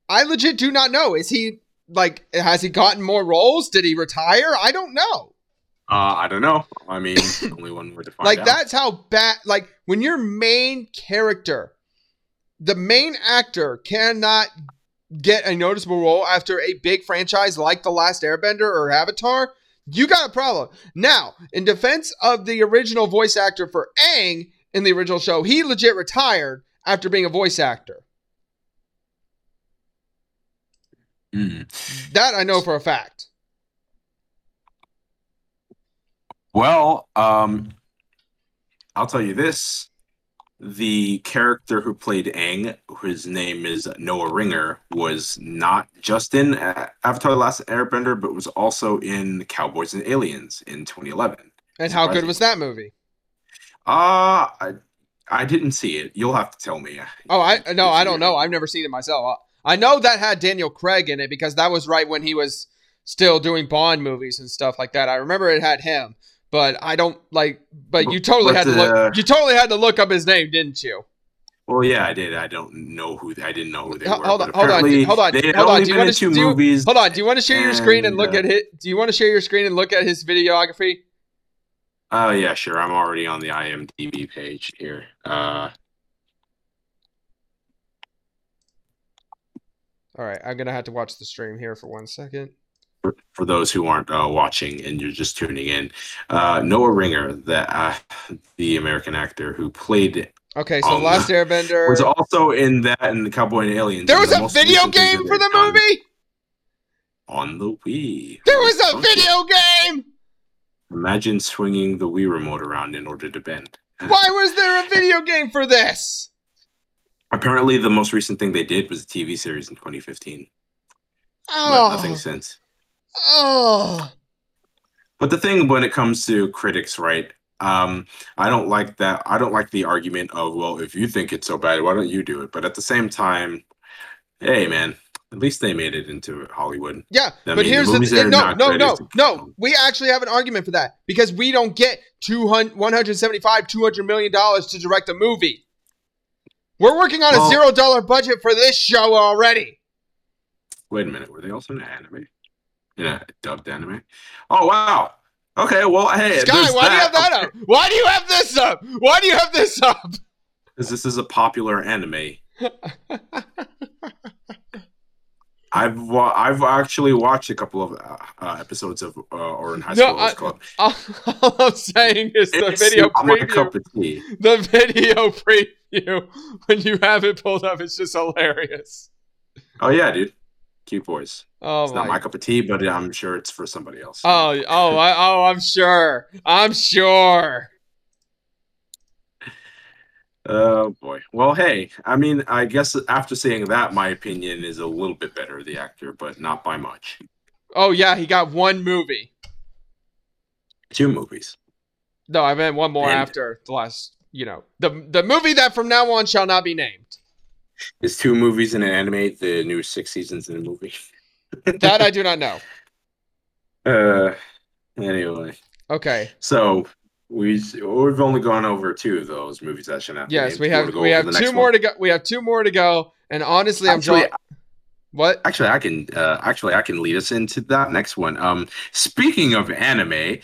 I legit do not know. Is he like has he gotten more roles? Did he retire? I don't know. uh i don't know i mean *laughs* only one word to find Like out. that's how bad like when your main character the main actor cannot get a noticeable role after a big franchise like The Last Airbender or Avatar, you got a problem. Now, in defense of the original voice actor for Aang in the original show, he legit retired after being a voice actor. Mm. That I know for a fact. well um i'll tell you this the character who played Aang, his name is Noah Ringer, was not just in uh, Avatar: The Last Airbender, but was also in Cowboys and Aliens in 2011. And how good was that movie? Uh I, I didn't see it. You'll have to tell me. Oh, I no, I don't know. I've never seen it myself. I know that had Daniel Craig in it because that was right when he was still doing Bond movies and stuff like that. I remember it had him, but I don't like. But you totally But had to look. You totally had to look up his name, didn't you? Well, yeah, I did. I don't know who I didn't know who they Ho- were. hold on, hold on, hold on, hold on. Do you wanna- in do you-. Hold on. Do you want to share your screen and And, look uh, at it? Do you want to share your screen and look at his videography? Oh yeah, sure. I'm already on the IMDb page here. Uh, All right, I'm gonna have to watch the stream here for one second. For, for those who aren't uh, watching and you're just tuning in, uh, Noah Ringer, the uh, the American actor who played, Okay, so Um, Last Airbender. was also in that and the Cowboy and Aliens. There was the a video game for the movie. on the Wii. There was a video game. Imagine swinging the Wii remote around in order to bend. *laughs* Why was there a video game for this? Apparently, the most recent thing they did was a TV series in 2015. But Oh, nothing since. Oh. But the thing when it comes to critics, right? Um, I don't like that. I don't like the argument of, well, if you think it's so bad, why don't you do it? But at the same time, hey, man, at least they made it into Hollywood. Yeah, I but mean, here's the, movies thing. No, no, no, no. We actually have an argument for that because we don't get 200, 175, 200 million dollars to direct a movie. We're working on a zero dollar budget for this show already. Wait a minute, were they also in an anime? In a dubbed anime? Oh wow. Okay, well, hey, Sky, why do you have that up? Why do you have this up? Why do you have this up? Because this is a popular anime. *laughs* I've wa- I've actually watched a couple of uh, uh, episodes of uh, Ouran High No, School I- Club. all, *laughs* all I'm saying is the It's video preview. cup of tea. The video preview when you have it pulled up, it's just hilarious. Oh yeah, dude. Cute boys. Oh It's my not my cup of tea, but I'm sure it's for somebody else. Oh, oh, I, oh! I'm sure. I'm sure. Oh boy. Well, hey, I mean, I guess after saying that, my opinion is a little bit better of the actor, but not by much. Oh yeah, he got one movie. Two movies. No, I meant one more And- after the last. You know, the the movie that from now on shall not be named. Is two movies in an anime the new six seasons in a movie? *laughs* That I do not know. Uh, anyway, Okay. so we we've only gone over two of those movies that should not. Yes, we have we have two more one? to go. We have two more to go. And honestly, I'm Actually. What? Actually, I can uh, actually I can lead us into that next one. Um, speaking of anime,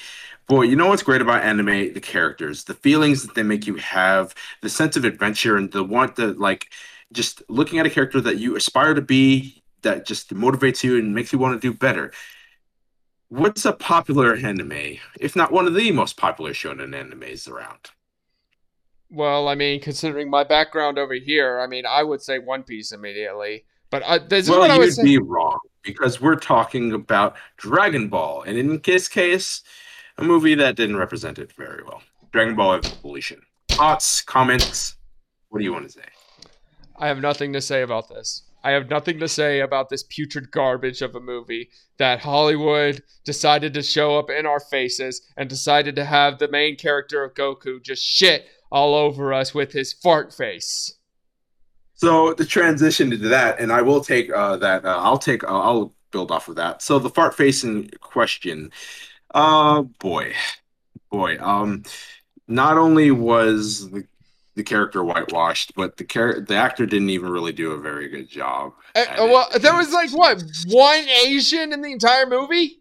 boy, you know what's great about anime? The characters, the feelings that they make you have, the sense of adventure, and the want to like just looking at a character that you aspire to be, that just motivates you and makes you want to do better. What's a popular anime, if not one of the most popular shonen animes around? Well, I mean, considering my background over here, I mean, I would say One Piece immediately. But uh, this is well, what I would say. be wrong because we're talking about Dragon Ball, and in this case, a movie that didn't represent it very well. Dragon Ball Evolution. Thoughts, comments? What do you want to say? I have nothing to say about this. I have nothing to say about this putrid garbage of a movie that Hollywood decided to show up in our faces and decided to have the main character of Goku just shit all over us with his fart face. So the transition into that, and I will take uh, that. Uh, I'll take. Uh, I'll build off of that. So the fart facing question. Uh, boy, boy. Um, not only was the the character whitewashed, but the char- the actor didn't even really do a very good job. Uh, well, it. there was like what one Asian in the entire movie,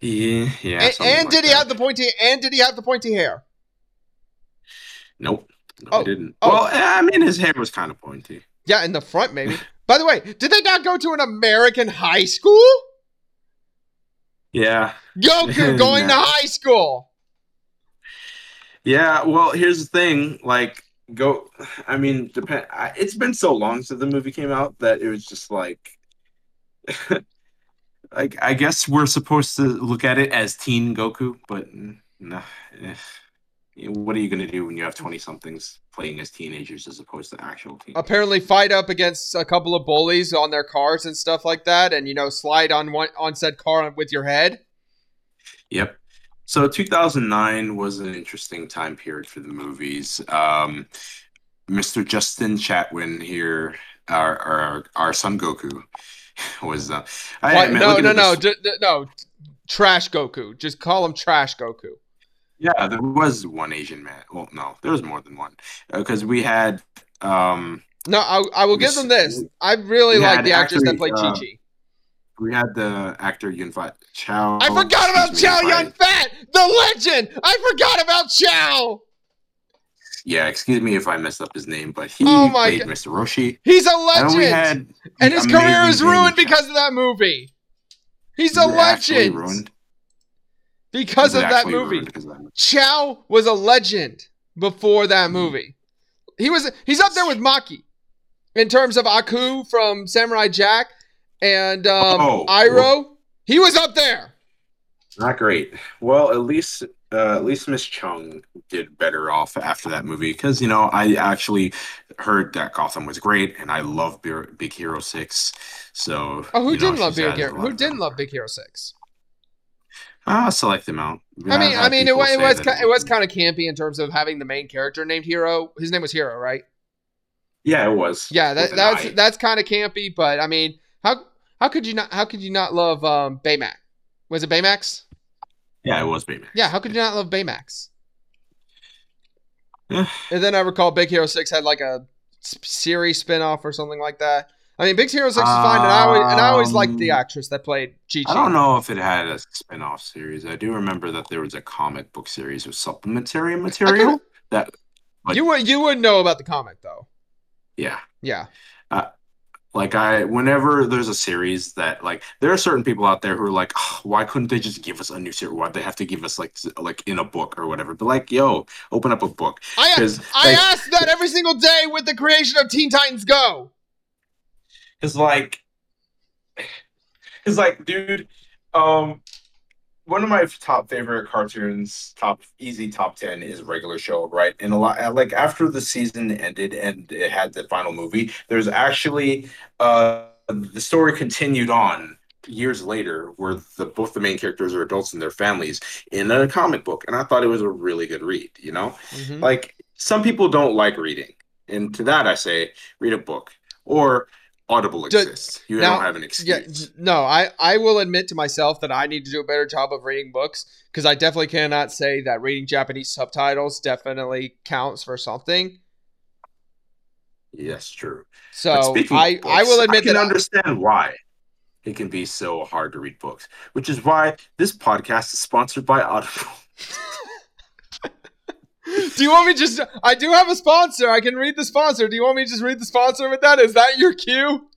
Yeah, yeah. and, and like did he have the pointy? And did he have the pointy hair? Nope. No, Oh, he didn't. oh. Well, I mean, his hair was kind of pointy. Yeah, in the front maybe. By the way, did they not go to an American high school? Yeah. Goku *laughs* going to high school. Yeah. Well, here's the thing. Like, go. I mean, depend. I- It's been so long since the movie came out that it was just like. *laughs* like, I guess we're supposed to look at it as teen Goku, but nah. eh. What are you gonna do when you have twenty somethings playing as teenagers as opposed to actual teens? apparently fight up against a couple of bullies on their cars and stuff like that and you know slide on one on said car with your head Yep. So 2009 was an interesting time period for the movies. Um, Mr. Justin Chatwin here, our, our our son Goku, *laughs* was uh, I, man, no, no, no, d- d- no. Trash Goku. Just call him Trash Goku. Yeah, there was one Asian man. Well, no, there was more than one because we had. um No, I, I will give them this. I really like the actress that played uh, Chi Chi. We had the actor Yun Fat Chow. I forgot about Chow Yun Fat, the legend. I forgot about Chow. Yeah, excuse me if I messed up his name, but he Oh played God. Mr. Roshi. He's a And legend, we and, his career is ruined because of that movie. He's a We were actually legend ruined. because of that movie. because of that movie. Chow was a legend before that mm-hmm. movie. He was he's up there with Mako in terms of Aku from Samurai Jack and um, Oh, Iroh. He was up there. Not great. Well, at least uh, at least Miss Chung did better off after that movie because you know I actually heard that Gotham was great and I love Big, Big Hero Six. So Oh, who you know, didn't love Big Hero? Who didn't love Big Hero Six? Ah, select them out. I mean, I mean, it, people wa- it was that ki- it was kind of campy in terms of having the main character named Hero. His name was Hero, right? Yeah, it was. Yeah, that that's I. that's kind of campy, but I mean, how how could you not how could you not love um, Baymax? Was it Baymax? Yeah, it was Baymax. Yeah, how could you not love Baymax? *sighs* And then I recall Big Hero Six had like a series spinoff or something like that. I mean, Big Hero Six is fine, and I always and I always liked the Um, actress that played Chi. I don't know if it had a spin-off series. I do remember that there was a comic book series with supplementary material. That like- You would you would know about the comic though. yeah. Yeah. Like I, whenever there's a series that like, there are certain people out there who are like, "Oh, why couldn't they just give us a new series? Why'd they have to give us like, s- like in a book or whatever? But like, yo, open up a book. I 'Cause, I like- asked that every single day with the creation of Teen Titans Go. Cause like, it's like, dude, um, one of my top favorite cartoons, top easy top ten, is Regular Show, right? And a lot like after the season ended and it had the final movie, there's actually uh the story continued on years later where the both the main characters are adults and their families in a comic book and i thought it was a really good read you know Mhm. like some people don't like reading and to that i say read a book or audible exists. You now- don't have an excuse. Yeah, no, I, I will admit to myself that I need to do a better job of reading books because I definitely cannot say that reading Japanese subtitles definitely counts for something. yes true. So I, of I will admit I can that I- understand why it can be so hard to read books which is why this podcast is sponsored by audible *laughs* do you want me just? I do have a sponsor. I can read the sponsor. Do you want me to just read the sponsor with that? Is that your cue?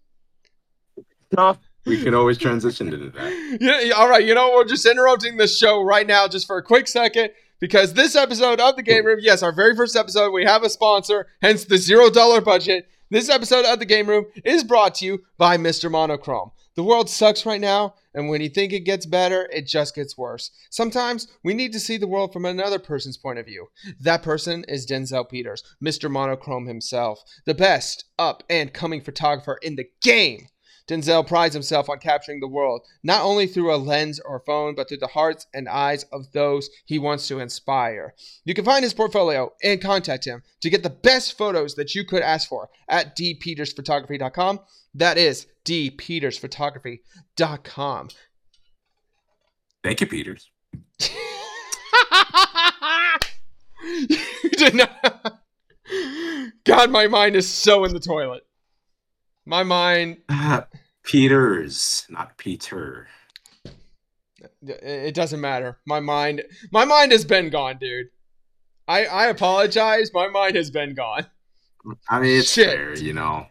we can always transition into that Yeah, yeah, all right. You know, we're just interrupting the show right now just for a quick second because this episode of the Game Room, yes, our very first episode, we have a sponsor, hence the zero dollar budget. This episode of the Game Room is brought to you by Mr. Monochrome. The world sucks right now, and when you think it gets better, it just gets worse. Sometimes we need to see the world from another person's point of view. That person is Denzel Peters, Mr. Monochrome himself, the best up and coming photographer in the game. Denzel prides himself on capturing the world, not only through a lens or phone, but through the hearts and eyes of those he wants to inspire. You can find his portfolio and contact him to get the best photos that you could ask for at dpetersphotography.com. That is dpetersphotography.com. thank you peters *laughs* you did not. God, my mind is so in the toilet. My mind Ah, peters not peter it doesn't matter. My mind my mind has been gone, dude. I I apologize. My mind has been gone. I mean, it's Shit. fair, you know.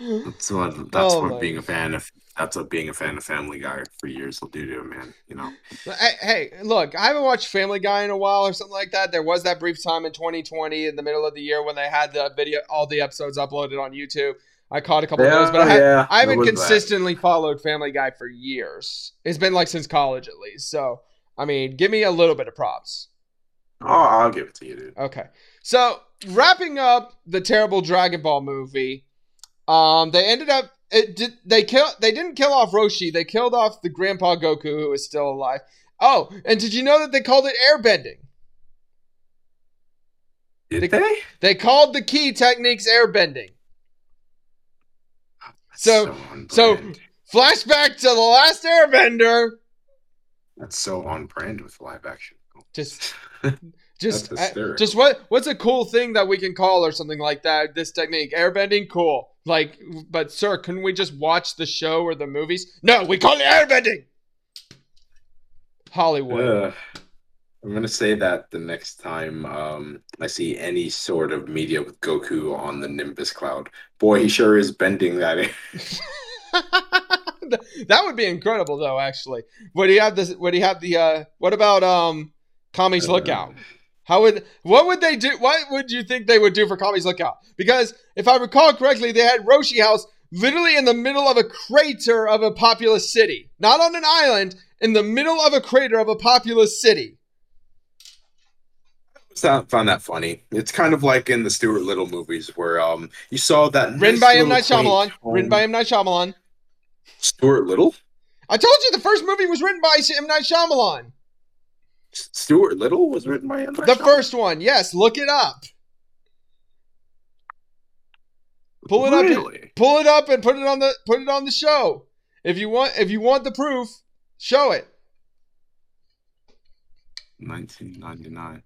That's *laughs* what that's Oh what being a fan of that's what being a fan of Family Guy for years will do to a man, you know. Hey, hey, look, I haven't watched Family Guy in a while or something like that. There was that brief time in 2020 in the middle of the year when they had the video, all the episodes uploaded on YouTube. I caught a couple of those, but I, yeah, I haven't there was that. consistently followed Family Guy for years. It's been like since college at least. So, I mean, give me a little bit of props. Oh, I'll give it to you, dude. Okay. So wrapping up the terrible Dragon Ball movie, um, they ended up it did they kill they didn't kill off Roshi, they killed off the grandpa Goku who is still alive. Oh, and did you know that they called it airbending? Did they? They called the key techniques airbending. So- so- Flashback to the last Airbender. That's so on brand with live action. Just, *laughs* just, uh, just what? What's a cool thing that we can call or something like that? This technique, airbending, cool. Like, but sir, couldn't we just watch the show or the movies? No, we call it airbending. Hollywood. Ugh. I'm gonna say that the next time um, I see any sort of media with Goku on the Nimbus cloud, boy, he sure is bending that. *laughs* that would be incredible, though. Actually, would he have this? Would he have the? uh What about um, Kami's Lookout? How would what would they do? What would you think they would do for Kami's Lookout? Because if I recall correctly, they had Roshi House literally in the middle of a crater of a populous city, not on an island, in the middle of a crater of a populous city. Found that funny. It's kind of like in the Stuart Little movies where um you saw that Written nice by M Night Shyamalan. Written by M Night Shyamalan. Stuart Little. I told you the first movie was written by M Night Shyamalan. Stuart Little was written by M. Night The Shyamalan? first one, yes. Look it up. Pull it up. Really? pull it up and put it on the put it on the show. If you want if you want the proof, show it. 1999.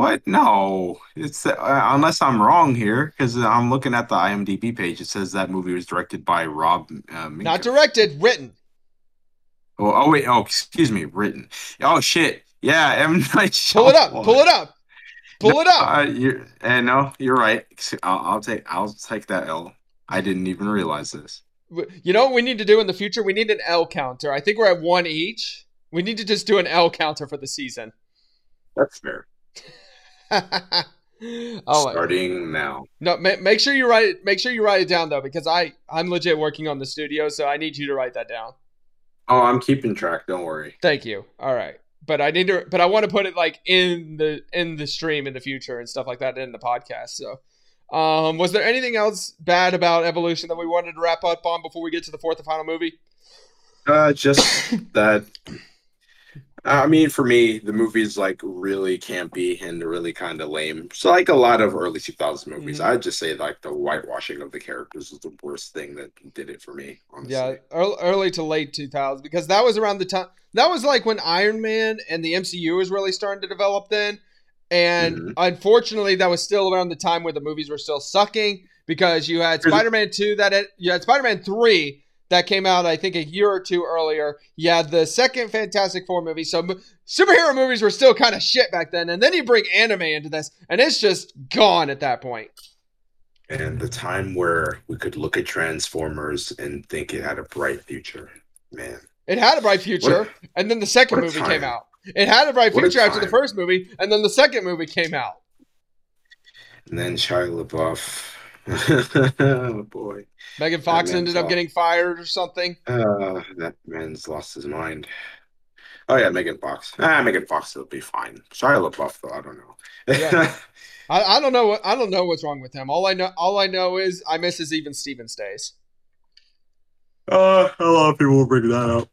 What? No, it's uh, unless I'm wrong here because I'm looking at the IMDb page. It says that movie was directed by Rob. Uh. Not directed, written. Oh, oh wait. Oh, excuse me. Written. Oh shit. Yeah, *laughs* M Night Pull it up. Pull it up. Pull it up. Uh, you're, uh, no, you're right. I'll, I'll take. I'll take that L. I didn't even realize this. You know what we need to do in the future? We need an L counter. I think we're at one each. We need to just do an L counter for the season. That's fair. *laughs* *laughs* oh, Starting now. no! Ma- make sure you write it. Make sure you write it down though, because I I'm legit working on the studio, so I need you to write that down. Oh, I'm keeping track. Don't worry. Thank you. All right. But I need to but I want to put it like in the in the stream in the future and stuff like that in the podcast. So um was there anything else bad about evolution that we wanted to wrap up on before we get to the fourth and final movie? Uh, just *coughs* that. I mean, for me, the movie's like really campy and really kind of lame. So, like a lot of early 2000s movies, Mhm. I'd just say like the whitewashing of the characters is the worst thing that did it for me. Honestly. Yeah, early, early to late 2000s because that was around the time that was like when Iron Man and the MCU was really starting to develop then. And Mhm. unfortunately, that was still around the time where the movies were still sucking because you had Spider-Man 2 that it, you had Spider-Man 3 that came out I think a year or two earlier. You had the second Fantastic Four movie. So superhero movies were still kind of shit back then. And then you bring anime into this and it's just gone at that point. And the time where we could look at Transformers and think it had a bright future, man. It had a bright future, What and then the second movie time. came out. It had a bright What a future after the first movie, and then the second movie came out. And then Shia LaBeouf. *laughs* oh boy, Megan Fox man's ended up off. getting fired or something. uh, that man's lost his mind. Oh yeah, Megan Fox. Ah, Megan Fox will be fine. Shia LaBeouf, though, I don't know. Yeah. *laughs* I, I don't know what I don't know what's wrong with him. All I know all I know is I miss his even Stevens days. Uh, a lot of people will bring that up.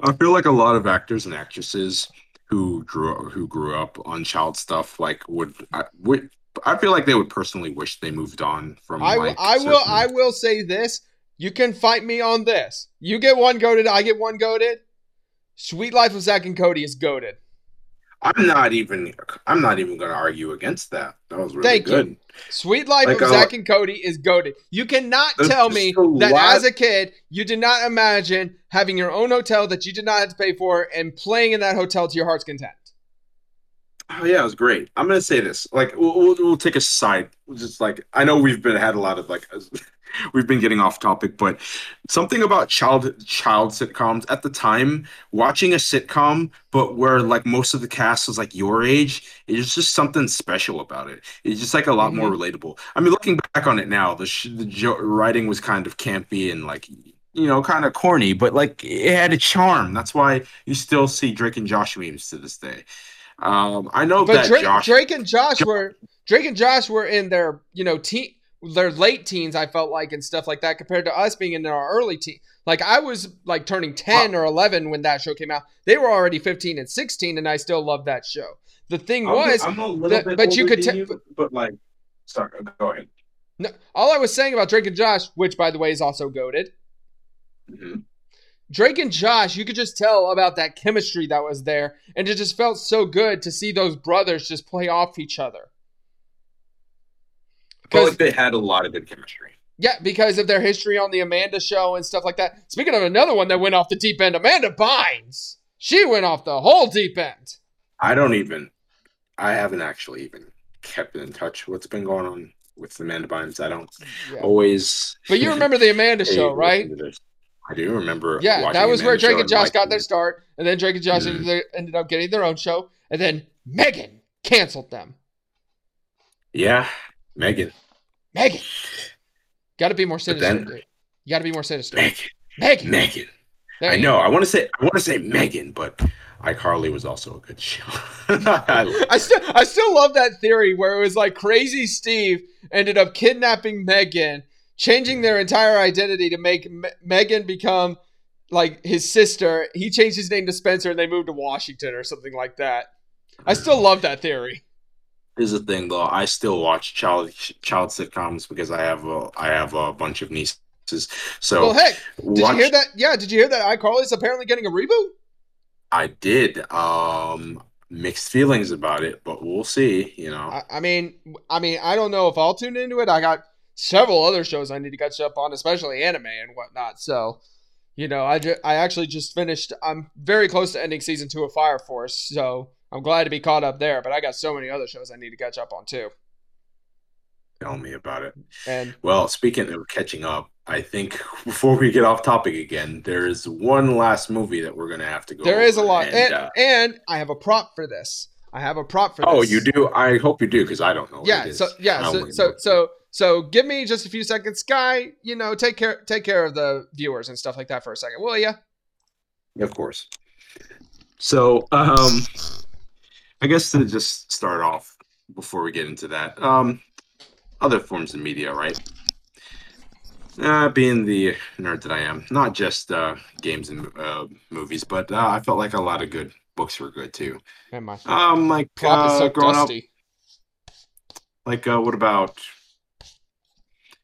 I feel like a lot of actors and actresses who grew who grew up on child stuff like would I would I feel like they would personally wish they moved on from. I, will like, I will I will say this. You can fight me on this. You get one goaded, I get one goaded. Sweet Life of Zack and Cody is goaded. I'm not even. I'm not even going to argue against that. That was really Thank you. good. Sweet Life Like, of uh, Zack and Cody is goaded. You cannot tell me that lot- as a kid you did not imagine having your own hotel that you did not have to pay for and playing in that hotel to your heart's content. Oh yeah, it was great. I'm gonna say this. Like, we'll, we'll, we'll take a side. Just like I know we've been had a lot of like, *laughs* we've been getting off topic, but something about child child sitcoms at the time. Watching a sitcom, but where like most of the cast was like your age, it's just something special about it. It's just like a lot more mm-hmm. relatable. I mean, looking back on it now, the sh- the jo- writing was kind of campy and like. You know, kind of corny, but like it had a charm. That's why you still see Drake and Josh memes to this day. Um, I know But that Drake, Josh. Drake and Josh Jo- were Drake and Josh were in their you know teen their late teens. I felt like and stuff like that compared to us being in our early teen. Like I was like turning ten or eleven when that show came out. They were already fifteen and sixteen, and I still loved that show. The thing I'm, was, I'm that- but you could than te- you, but like, sorry, go ahead. No, all I was saying about Drake and Josh, which by the way is also goaded, Mhm. Drake and Josh, you could just tell about that chemistry that was there, and it just felt so good to see those brothers just play off each other. I felt like they had a lot of good chemistry. Yeah, because of their history on the Amanda show and stuff like that. Speaking of another one that went off the deep end, Amanda Bynes. She went off the whole deep end. I don't even. I haven't actually even kept in touch. What's been going on with Amanda Bynes? I don't Yeah. always. But you remember the Amanda *laughs* show, right? Listen to this. I do remember. Yeah, that was where Drake and Josh got their start, and then Drake and Josh Mhm. ended, their- ended up getting their own show, and then Megan canceled them. Yeah, Megan. Megan, got to be more sinister. then- You got to be more sinister. Megan. Megan, Megan. I know. I want to say. I want to say Megan, but iCarly was also a good show. *laughs* I- I still I still love that theory where it was like crazy Steve ended up kidnapping Megan, changing their entire identity to make Me- Megan become like his sister. He changed his name to Spencer and they moved to Washington or something like that. I still love that theory. Here's the thing, though. I still watch child child sitcoms because I have a I have a bunch of nieces. So well, heck, did watch- you hear that? Yeah, did you hear that iCarly's apparently getting a reboot? I did. Um, mixed feelings about it, but we'll see. You know. I, I mean, I mean, I don't know if I'll tune into it. I got several other shows I need to catch up on, especially anime and whatnot. So, you know, I ju- I actually just finished. I'm very close to ending season two of Fire Force, so I'm glad to be caught up there. But I got so many other shows I need to catch up on too. Tell me about it. And Well, speaking of catching up, I think *laughs* before we get off topic again, there is one last movie that we're gonna have to go. there is a lot, and, and, uh, and I have a prop for this. I have a prop for this. oh, this. you do? I hope you do because I don't know. what yeah so yeah so so so so give me just a few seconds sky you know take care take care of the viewers and stuff like that for a second will you? Of course. So, um, I guess to just start off before we get into that, um, other forms of media, right? Uh, being the nerd that I am, not just uh, games and uh, movies, but uh, I felt like a lot of good books were good too. my Um, like uh, so growing up, dusty like uh, what about?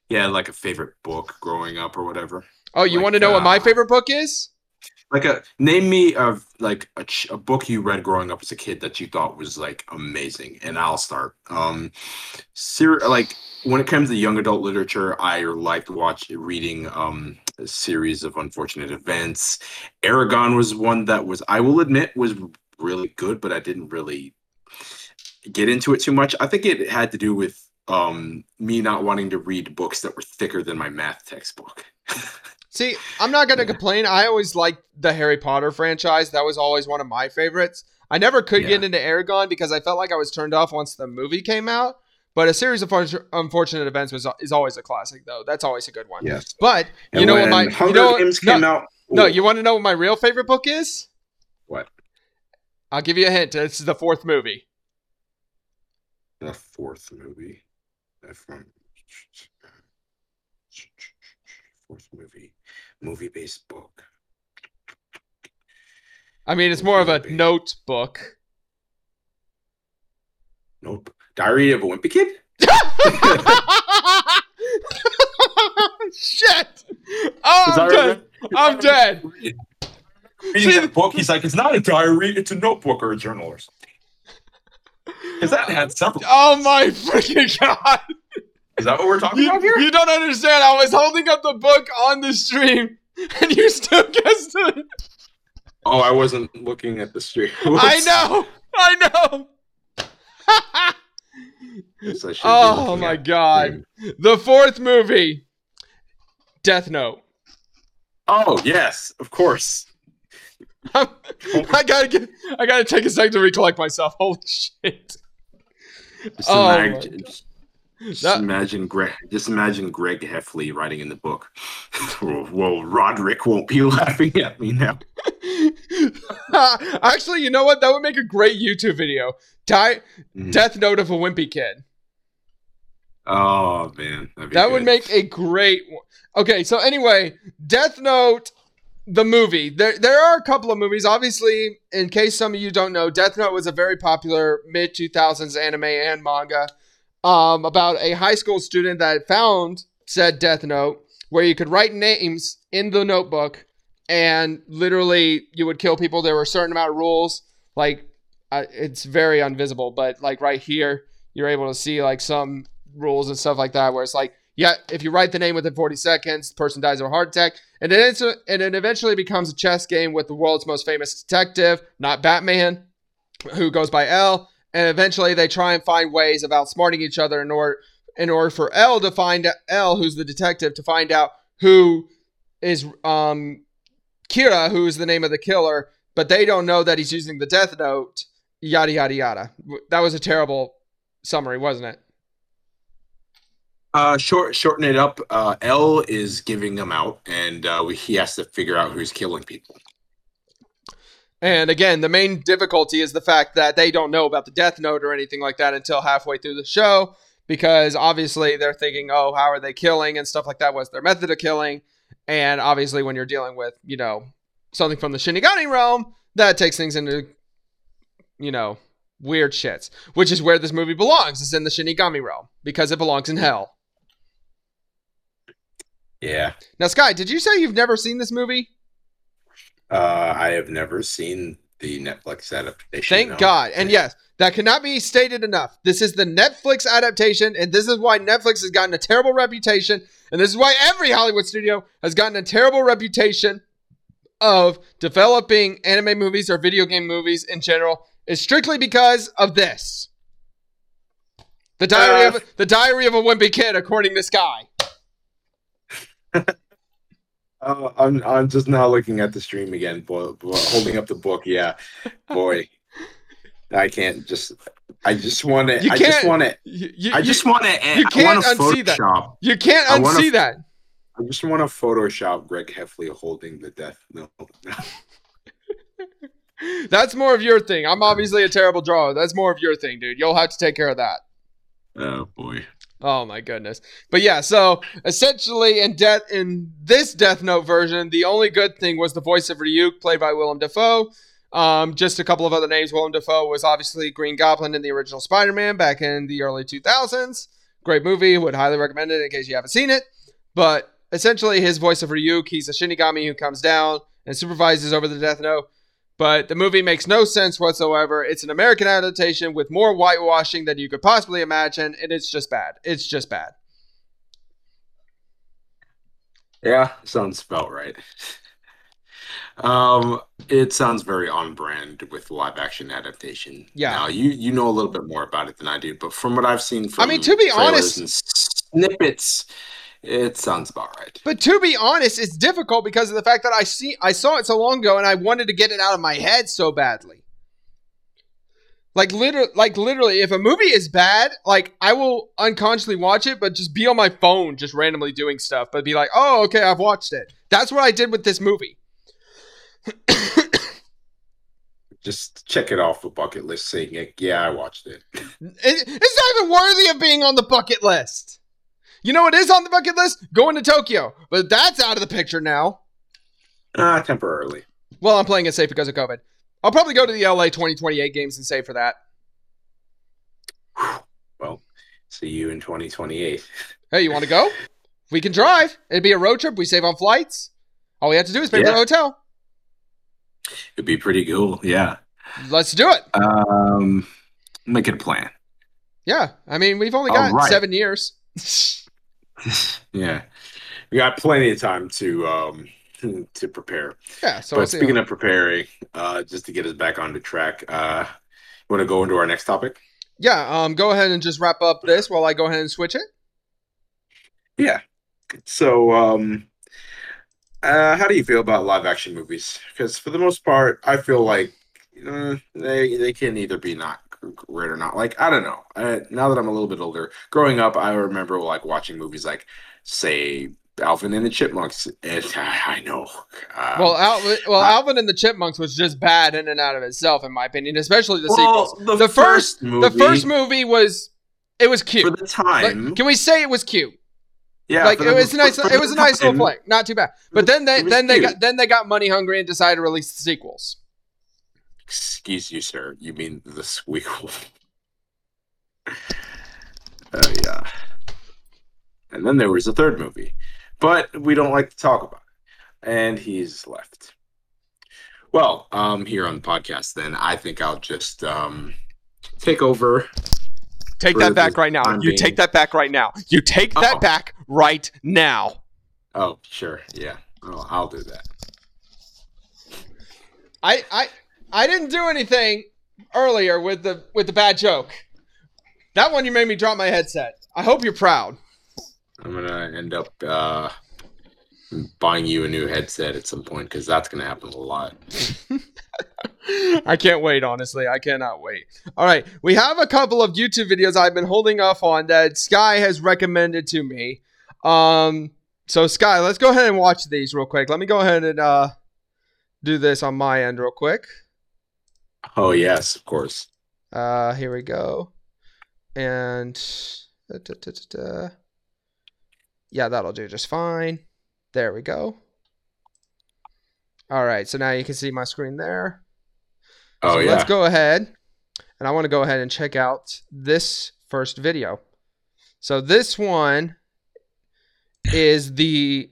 Yeah, like a favorite book growing up or whatever. oh you like, want to know what my uh, favorite book is Like a name me of like a, a book you read growing up as a kid that you thought was like amazing, and I'll start. Um, ser- like when it comes to young adult literature, I liked watch reading um a series of unfortunate events. Eragon was one that was I will admit was really good, but I didn't really get into it too much. I think it had to do with um me not wanting to read books that were thicker than my math textbook. *laughs* See, I'm not gonna Yeah. complain. I always liked the Harry Potter franchise. That was always one of my favorites. I never could get into Eragon because I felt like I was turned off once the movie came out. But a series of unfortunate events was is always a classic, though. That's always a good one. yes. But you And know what my you Hunger know Games no, came out. no, you want to know what my real favorite book is? What? I'll give you a hint. It's the fourth movie. the fourth movie. From fourth movie, movie based book. I mean, it's more of a notebook. Nope. Diary of a Wimpy Kid. *laughs* Shit! Oh, I'm dead. I'm dead. Reading See- that book, he's like, it's not a diary, it's a notebook or a journal or something. Because that had several. Oh my freaking god! Is that what we're talking You, about here? you don't understand. I was holding up the book on the stream, and you still guessed it. Oh, I wasn't looking at the stream. *laughs* I know. I know. *laughs* Yes, I should be oh my god! The fourth movie, Death Note. Oh yes, of course. I gotta get. I gotta take a second to recollect myself. Holy shit! Just, Oh imagine, just, just That- imagine Greg. Just imagine Greg Heffley writing in the book. *laughs* well, Roderick won't be *laughs* laughing at me now. *laughs* Actually, you know what? That would make a great YouTube video. Die, Mhm. Death Note of a Wimpy Kid. Oh man, that'd would make a great. one. Okay, so anyway, Death Note, the movie. There, there are a couple of movies. Obviously, in case some of you don't know, Death Note was a very popular mid two thousands anime and manga um, about a high school student that found said Death Note. where you could write names in the notebook and literally you would kill people. There were a certain amount of rules. Like uh, it's very invisible, but like right here, you're able to see like some rules and stuff like that where it's like, yeah, if you write the name within 40 seconds, the person dies of a heart attack. And then it's a, and it eventually becomes a chess game with the world's most famous detective, not Batman, who goes by L. And eventually they try and find ways of outsmarting each other in order in order for L to find L, who's the detective, to find out who is um Kira, who's the name of the killer, but they don't know that he's using the death note. Yada yada yada. That was a terrible summary, wasn't it? Uh, short, shorten it up. Uh, L is giving them out, and uh, we, he has to figure out who's killing people. And again, the main difficulty is the fact that they don't know about the death note or anything like that until halfway through the show, because obviously they're thinking, oh, how are they killing and stuff like that? What's their method of killing? And obviously, when you're dealing with, you know, something from the Shinigami realm, that takes things into, you know, weird shits, which is where this movie belongs. It's in the Shinigami realm because it belongs in hell. Yeah. Now, Sky, did you say you've never seen this movie? Uh, I have never seen the Netflix adaptation. Thank no. God. And yes, that cannot be stated enough. This is the Netflix adaptation, and this is why Netflix has gotten a terrible reputation, and this is why every Hollywood studio has gotten a terrible reputation of developing anime movies or video game movies in general is strictly because of this. The diary Uh. of the diary of a wimpy kid, according to Sky. *laughs* Uh, I'm I'm just now looking at the stream again, boy, boy, holding up the book. Yeah, boy, I can't just. I just want to. You I just can't- want to. You, you, I just want to. you can't want to unsee that. Photoshop. you can't I wanna- unsee that. I just want to Photoshop Greg Heffley holding the death note. *laughs* That's more of your thing. I'm obviously a terrible drawer. That's more of your thing, dude. You'll have to take care of that. oh boy. Oh my goodness. But yeah, so essentially in death in this Death Note version, the only good thing was the voice of Ryuk, played by Willem Dafoe. Um, just a couple of other names. Willem Dafoe was obviously Green Goblin in the original Spider-Man back in the early 2000s. Great movie. Would highly recommend it in case you haven't seen it. But essentially, his voice of Ryuk, he's a Shinigami who comes down and supervises over the Death Note. But the movie makes no sense whatsoever. It's an American adaptation with more whitewashing than you could possibly imagine, and it's just bad. It's just bad. Yeah, sounds about right. Um, it sounds very on brand with live action adaptation. Yeah. Now you you know a little bit more about it than I do, but from what I've seen from I mean, to be honest- snippets, it sounds about right. But to be honest, it's difficult because of the fact that I see I saw it so long ago and I wanted to get it out of my head so badly. Like literally, like literally, if a movie is bad, like I will unconsciously watch it, but just be on my phone, just randomly doing stuff, but be like, "Oh, okay, I've watched it." That's what I did with this movie. *coughs* Just check it off a bucket list, saying, "Yeah, I watched it." It- it's not even worthy of being on the bucket list. You know what is on the bucket list? Going to Tokyo, but that's out of the picture now. Ah, temporarily. Well, I'm playing it safe because of COVID. I'll probably go to the LA 2028 games and save for that. *sighs* Well, see you in 2028. *laughs* Hey, you want to go? We can drive. It'd be a road trip. We save on flights. All we have to do is pay for the hotel. It'd be pretty cool. Yeah. Let's do it. Um, make it a plan. Yeah. I mean, we've only got right. seven years. *laughs* *laughs* yeah, we got plenty of time to um *laughs* to prepare. yeah. So but speaking of preparing, uh, just to get us back on the track, uh, you want to go into our next topic? yeah. Um. Go ahead and just wrap up this while I go ahead and switch it. Yeah. So, um, uh, how do you feel about live action movies? Because for the most part, I feel like uh, they they can either be not great or not. Like I don't know. Uh, now that I'm a little bit older, growing up, I remember like watching movies like, say, Alvin and the Chipmunks. And I know. Um, Well, Alvin, well, I- Alvin and the Chipmunks was just bad in and out of itself, in my opinion, especially the well, sequels. The first, the first movie was, it was cute for cute. the Like, time. can we say it was cute? yeah, like it the- was a nice, it was a nice little play, not too bad. But then they, It was then they got, then they got money hungry and decided to release the sequels. Excuse you, sir. You mean the squeakle? Oh yeah. And then there was a third movie, but we don't like to talk about it. And he's left. Well, um, here on the podcast, then I think I'll just um take over. Take that back right now. You being. take that back right now. You take that Oh. back right now. Oh, sure, yeah, I'll, I'll do that. I I I didn't do anything earlier with the with the bad joke. That one you made me drop my headset. I hope you're proud. I'm gonna end up uh buying you a new headset at some point because that's gonna happen a lot. *laughs* I can't wait, honestly. I cannot wait. All right. We have a couple of YouTube videos I've been holding off on that Sky has recommended to me. Um, so Sky, let's go ahead and watch these real quick. Let me go ahead and uh do this on my end real quick. Oh yes, of course. Uh here we go. And da, da, da, yeah, that'll do just fine. There we go. All right, so now you can see my screen there. Oh So yeah. Let's go ahead. And I want to go ahead and check out this first video. So this one is the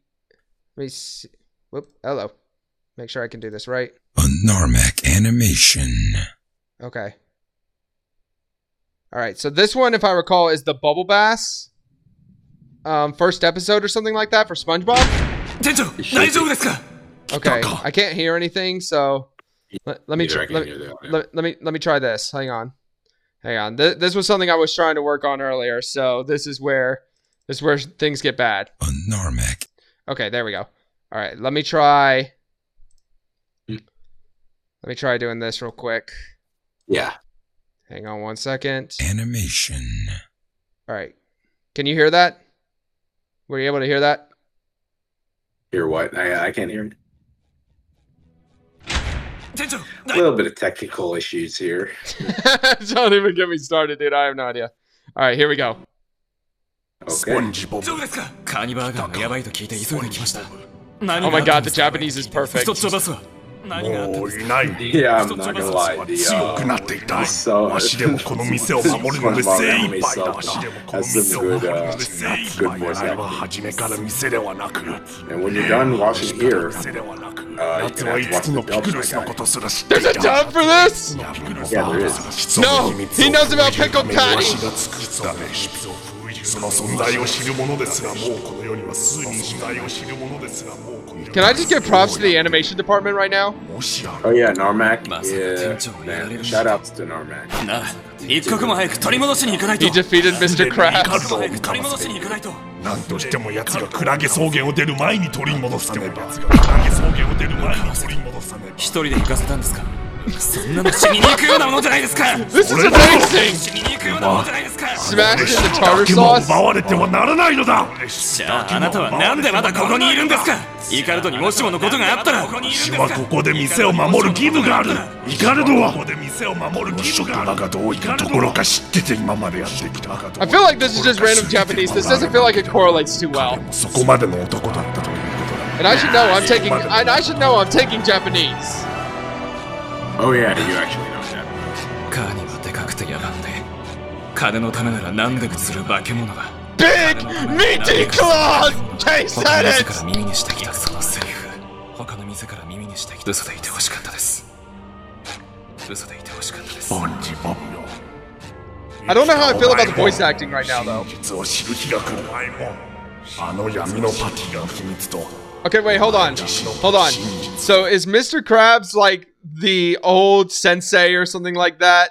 let me see. Whoop, hello. Make sure I can do this right. A Narmak animation. Okay. All right. So this one, if I recall, is the Bubble Bass um, first episode or something like that for SpongeBob. Okay. I can't hear anything, so let, let me try. Let, let, let, me let me try this. Hang on. Hang on. Th- this was something I was trying to work on earlier, so this is where this is where things get bad. A Narmak. Okay, there we go. All right, let me try let me try doing this real quick. Yeah. Hang on one second. Animation. All right. Can you hear that? Were you able to hear that? Hear what? I, I can't hear it. A little bit of technical issues here. *laughs* *laughs* Don't even get me started, dude. I have no idea. All right, here we go. Okay. Oh my god, the Japanese is perfect. もういない Yeah, I'm not gonna lie. The 強く uh, なっていた so わしでもこの店を守るので精一杯だわしでもこの店を守 good るの uh, で精一 good 杯 voice あれは.初めから店ではなく And when you're done watching here, uh, 夏は have 5 to つのピクルスの.ことすら知ってい There's a た dub for this? Yeah, there is. No, he knows about pickled わし patty. が作ったレシピその存在を知る者ですらもうこの世には数人存在を知る者ですらもうこの世に Can I just give props to the animation department right now? もしあ Oh yeah, Narmac. Yeah, man. Shout outs to Narmac. 一刻も早く取り戻しに行かないと He defeated Mr. 一 Krabs. 取り戻しに行かないとなんとしても奴がクラゲ草原を出る前に取り戻さねばクラゲ草原を出る前に取り戻さねば一人で行かせたんですか？そんなの死にに行くようなものじゃないですか This is amazing. 死にに行くようなものじゃないですか Smashed in the だ tartar sauce. 奪われてはならないのだじゃああなたはなんでまだここにいるんですかイカルドにもしものことがあったら私はかここで店を守る義務があるイカルドはここで店を守る義務があるがどういったところか知ってて今までやってきた I feel like this is just random Japanese. This doesn't feel like it correlates too well. そこまでの男だったということだ And I should know I'm taking. And I should know I'm taking Japanese. Oh yeah, you actually know that. カーニはでかくて野蛮で金のためなら何でもする化け物だ Big meaty claws. Jay 他 said の店 it. から耳にしてきたそのセリフ他の店から耳にしてきた嘘でいてほしかったです嘘でいてほしかったですボンジボブよ I don't know how I feel about the voice acting right now, though. 真実を知る日が来るあの闇のパティの秘密と Okay, wait, hold on. Hold on. So is Mr. Krabs like the old sensei or something like that?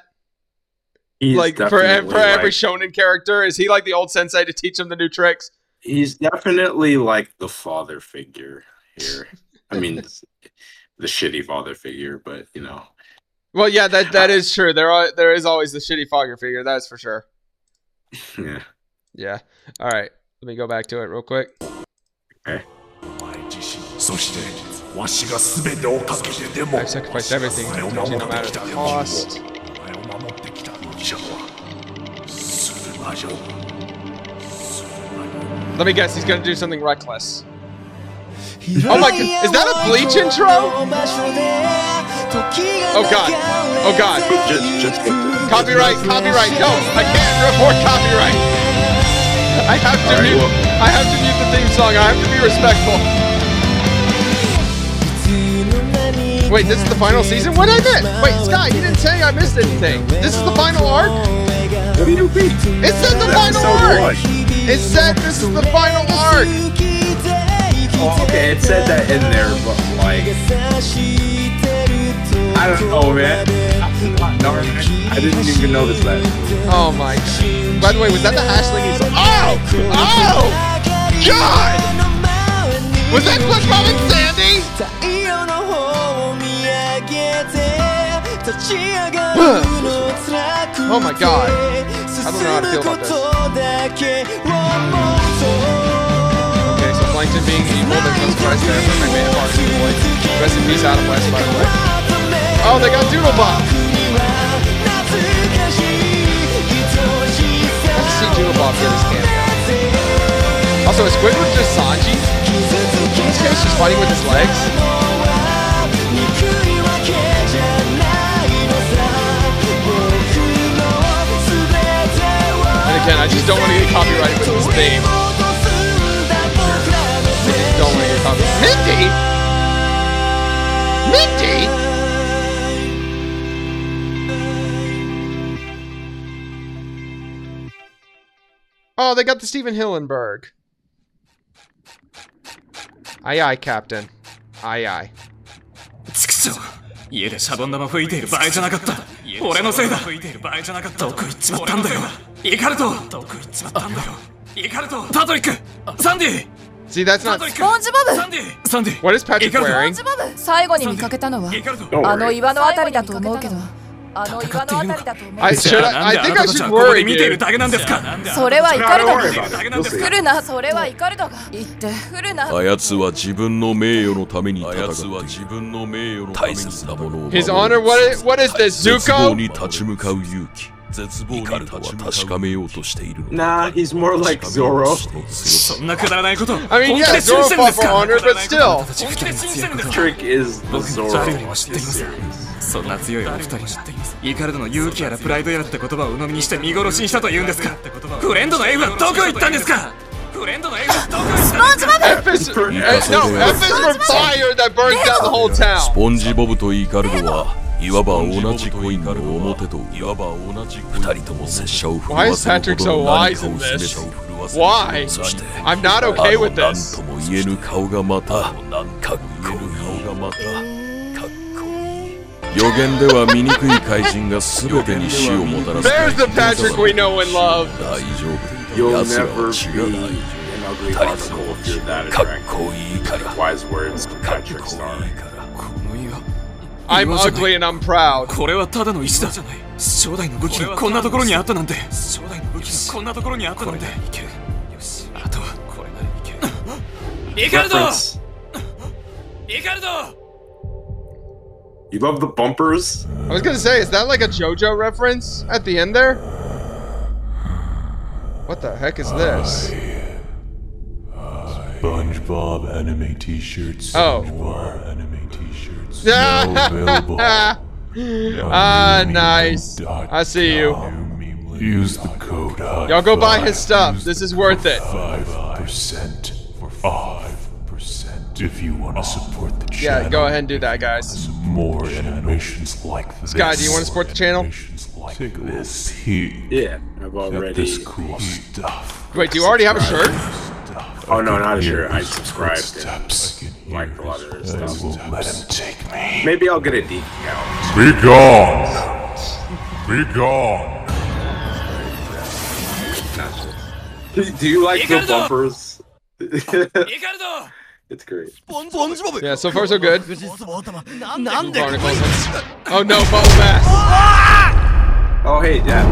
He's like for, definitely for every shonen character? Is he like the old sensei to teach him the new tricks? he's definitely like the father figure here. I mean, *laughs* the shitty father figure, but you know, Well, yeah, that that uh, is true. There are there is always the shitty father figure. That's for sure. *laughs* yeah. Yeah. All right. Let me go back to it real quick. お I sacrificed everything no matter the cost. Let me guess, he's gonna do something reckless. *laughs* Oh my god, is that a Bleach intro? Oh god, oh god. Copyright, copyright, no, I can't report copyright. I have to mute, I have to mute the theme song, I have to be respectful. Wait, this is the final season? What did I miss? Wait, Sky, you didn't say I missed anything. This is the final arc? What do you mean? It said the final arc. It said this is the final arc. Oh, okay, it said that in there, but like, I don't know, man. I didn't even notice that. Oh my god. By the way, was that the hashling he's Oh! Oh! God! Was that SpongeBob and Sandy? Oh my god. I don't know how to feel about this. Okay, so Plankton being evil, there's no surprise there for my main part of the boy. Rest in peace, Adam West, by the way. Oh, they got DoodleBob! Let's see DoodleBob get his cameo. Also, is Squidward just Sanji? This guy's just fighting with his legs? Again, I just don't want to get copyrighted with this theme. I just don't want to get copyrighted. Mindy? Mindy? Oh, they got the Stephen Hillenburg. Aye aye, Captain. Aye aye. 家でシャボン玉吹いている場合じゃなかった。俺のせいだ。どこ行っちまったんだよ。イカルト。どこ行っちまったんだよ。イカルト。パトリック。サンディ。See, that's パ not. トリック。スポンジボブ。サンディ。サンディ What is Patrick wearing? スポンジボブ。最後に見かけたのはあの.岩のあたりだと思うけどあの岩のあたりだと思う I け should. think な I should はここ worry で見ている.だけなんですか？どそれはイカル Don't ト worry が about it. You'll see. 来るなそれはイカルトが言って来るなあやつは自分の名誉のために戦っては自分の名誉の大切なものを His honor. What is, what is this, 絶望 Zuko? に立ち向かう勇気絶望に立ち確かめようとしているの Nah, he's more like Zoro. そんなくだらないこと I mean, 本気 yeah, で信 Zoro じてるんで fought す for か honor, but still. 本気で信じてるんですか？Trick is the 僕 Zoro 誰よ of りも知っています.そんな強いお二人がイカルドの勇気やらプライドやらって言葉を鵜呑みにして見殺しにしたと言うんですか？フレンドのエイブはどこ行ったんですか？フレンドのエイブはどこ行ったんですか？uh, fire that burns down the whole ス.ポンジボブとイカルドはいわば同じコインの表といわば同じ二人とも拙者を震 Why わせるほどの何かを示?し震わせ Why? そして I'm not okay with あの this. 何とも言えぬ顔がまたかっこいい顔がまた予言では醜い怪人が全てに死をもたらすこれはただの石だじゃ。の武器がこんなところにあったなんて。将なた。はこれなら。イカルド。イカルド。You love the bumpers? I was gonna say, is that like a JoJo reference at the end there? What the heck is this? SpongeBob anime t-shirts. Oh. SpongeBob anime t-shirts. *laughs* Now available. Ah, nice. I see you. Use the code high Y'all go buy his stuff. Use This is worth it. Five percent for five percent. If you want to support the channel. Yeah, go ahead and do that, guys. more animations like this. Sky, do you wanna support the channel? Like Take this. Peek Yeah, I've at already. this cool stuff. Wait, do you already have a shirt? Oh, no, not a shirt. I his subscribed footsteps. I like hear a lot of his stuff. will let him take me. Maybe I'll get a decal. Be gone! Be gone! *laughs* Do you like the *laughs* Ricardo! bumpers? It's great. Yeah, so far so good. Barnacles. Oh no, fall fast. Oh hey, yeah.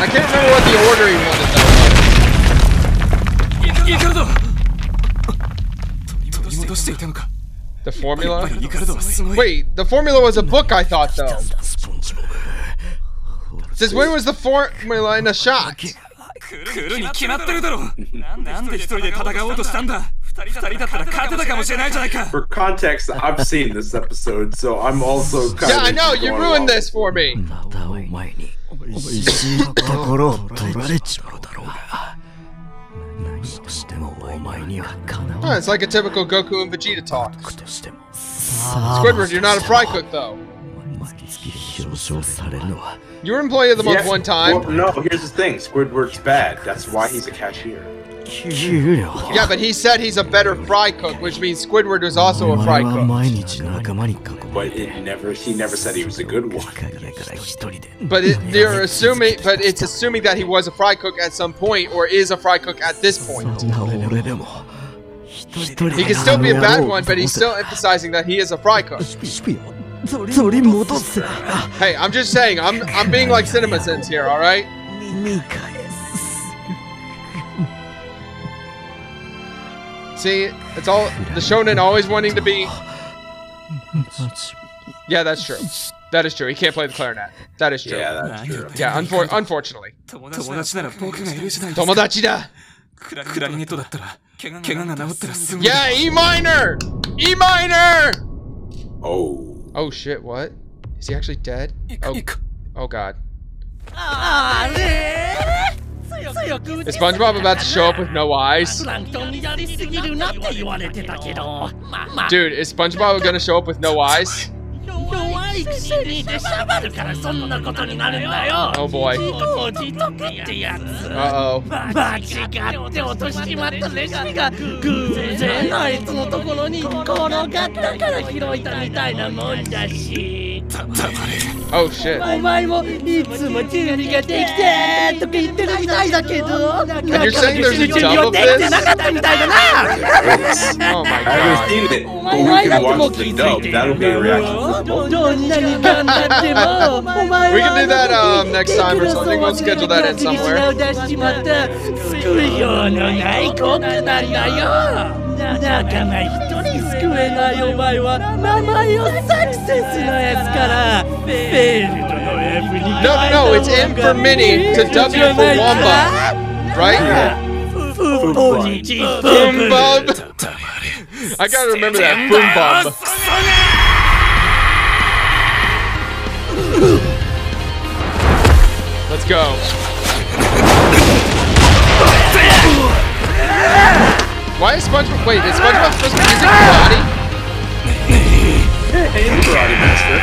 I can't remember what the order he wanted though. The formula? Wait, the formula was a book I thought though. Since when was the formula in a shot? 来るに決まってるだろなんで一人で戦おうとしたんだ二人だったら勝てたかもしれないじゃないか For context, I've seen this episode, so I'm also kind Yeah, of. I know, you going ruined along. this for me. またお前に 美味しいところを取られちまうだろうが何をしてもお前にはかな Oh, わ it's like a typical Goku and Vegeta talk. くとしても Squidward, you're not a fry cook though. You employee of the month Yes, one time. well, no, here's the thing. Squidward's bad. That's why he's a cashier. yeah, but he said he's a better fry cook, which means Squidward was also a fry cook. But it never he never said he was a good one. But it, they're assuming, but it's assuming that he was a fry cook at some point, or is a fry cook at this point. He can still be a bad one, but he's still emphasizing that he is a fry cook. Hey, I'm just saying, I'm I'm being like CinemaSins here, all right? See, it's all the shonen always wanting to be. Yeah, that's true. That is true. He can't play the clarinet. That is true. Yeah, that's true. Yeah, unfor- unfortunately. Tomodachi da. Yeah, E minor. E minor. Oh. Oh shit, what? Is he actually dead? Oh, oh god. Ah, is SpongeBob about to show up with no eyes? Dude, is SpongeBob gonna show up with no eyes? 弱いくせにでしゃばるからそんなことになるんだよ Oh boy. 自業自得ってやつ Uh oh. 間違って落としちまったレシピが偶然あいつのところに転がったから拾いたみたいなもんだし Oh shit. お前もいつも準備ができてとか言ってるみたいだけど you're saying there's a 準備をできてなかったみたいだな Oh my I god. seen it, but お we 前だ can ってもう watch 気 the づい dub. て That'll be a reaction. どどんなに We can do that, um, next time or something. We'll schedule that in somewhere. 出しまった救いようのない国なんだよ仲間一人救えないお前は名前をサクセスのやつからフェールドの F に No, no, no, it's M for Mini to W for Wamba. Right? フポジチ Boom Bub. I gotta remember that. Boom Let's go. Why is SpongeBob? Wait, is SpongeBob supposed to be using karate? Hey, karate master.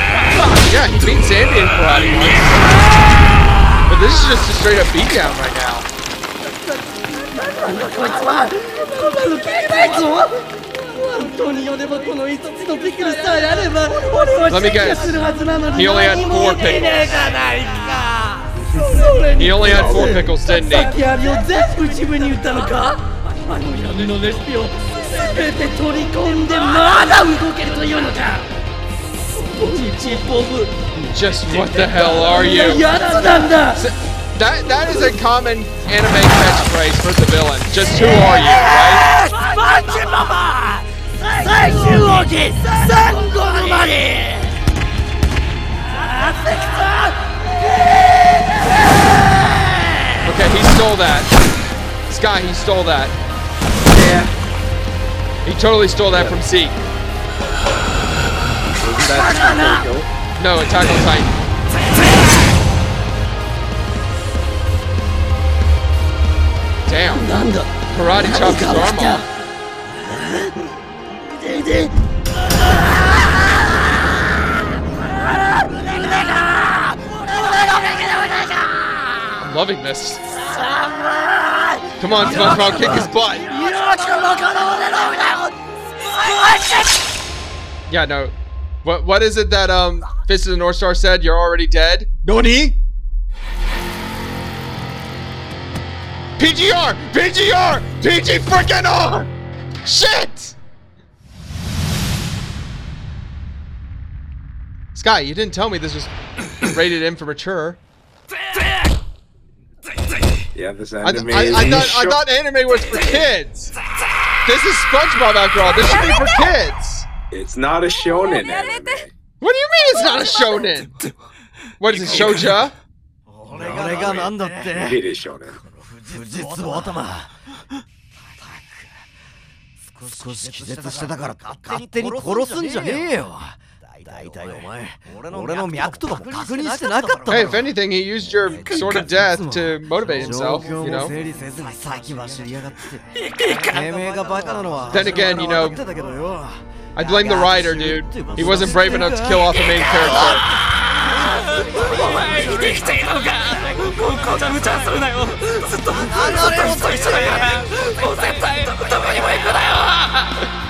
Yeah, he beat Sandy in karate once. But this is just a straight up beatdown right now. Let me guess. He only had four pickles. できねえじゃないかそれに He only had four pickles, didn't さっ he? きあれを全部自分に言ったのかあの闇のレシピを全て取り込んでまだ動けるというのかポジチボブ Just what the hell are や you? やつなんだ That that is a common anime catchphrase for the villain. Just who are you, right? スパンチママ最終王子サンゴのマリあってきた Okay, he stole that. Sky, he stole that. Yeah. He totally stole that yeah. from Zeke. No, attack on Titan. Damn. Karate chops. his arm off. Ah! I'm loving this. Come on, SpongeBob, kick his butt. Yeah, no. What what is it that um Fist of the North Star said? You're already dead. Nani? PGR! PGR! PG freaking R! Shit! Sky, you didn't tell me this was rated M for mature. Yeah, this I, anime I, is I in thought I thought anime was for kids. This is SpongeBob after all. This should be for kids. It's not a shonen anime. What do you mean it's not a shonen? What is it, shouja? 俺がなんだって It is shonen. 富士壺頭少し気絶してたから勝手に殺すんじゃねえよ Hey, if anything, he used your sword of death to motivate himself, you know? Then again, you know, I blame the writer, dude. He wasn't brave enough to kill off the main character. お前生きているのかここじゃ無茶するなよずっとずっと一緒だよもう絶対どこにも行くなよ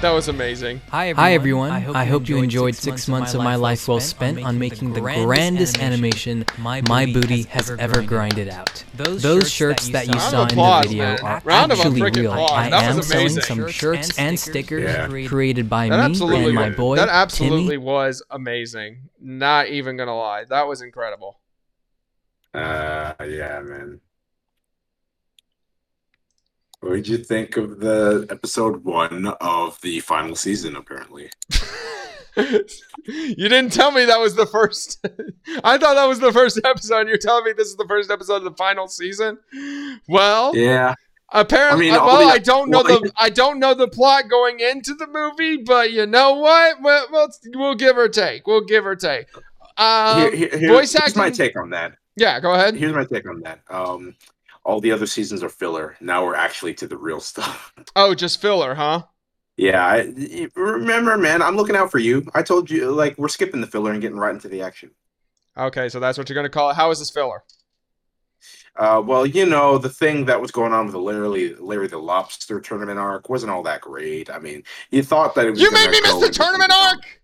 That was amazing. Hi everyone. I hope, you enjoyed six months of my life well spent on making the grandest animation my booty has ever grinded out. Those shirts that you Round saw of in the video man. are Round actually real. applause. I That am was selling some shirts and stickers Yeah. created by That me absolutely, and my boy that absolutely Timmy. was amazing. Not even gonna lie, that was incredible. Uh, yeah, man. What did you think of the episode one of the final season? Apparently, *laughs* you didn't tell me that was the first. *laughs* I thought that was the first episode. You're telling me this is the first episode of the final season. Well, yeah. apparently, I mean, uh, well, the- I don't know well, the I don't know the plot going into the movie, but you know what? We'll, we'll, we'll give or take. We'll give or take. Um, Here- here- voice here's my take on that. Yeah, go ahead. Here's my take on that. Um, all the other seasons are filler. Now we're actually to the real stuff. *laughs* Oh, just filler, huh? Yeah, I, remember, man. I'm looking out for you. I told you, like, we're skipping the filler and getting right into the action. Okay, so that's what you're gonna call it. How is this filler? Uh, well, you know, the thing that was going on with the Larry, Larry the Lobster tournament arc wasn't all that great. I mean, you thought that it was. You made me miss the tournament arc.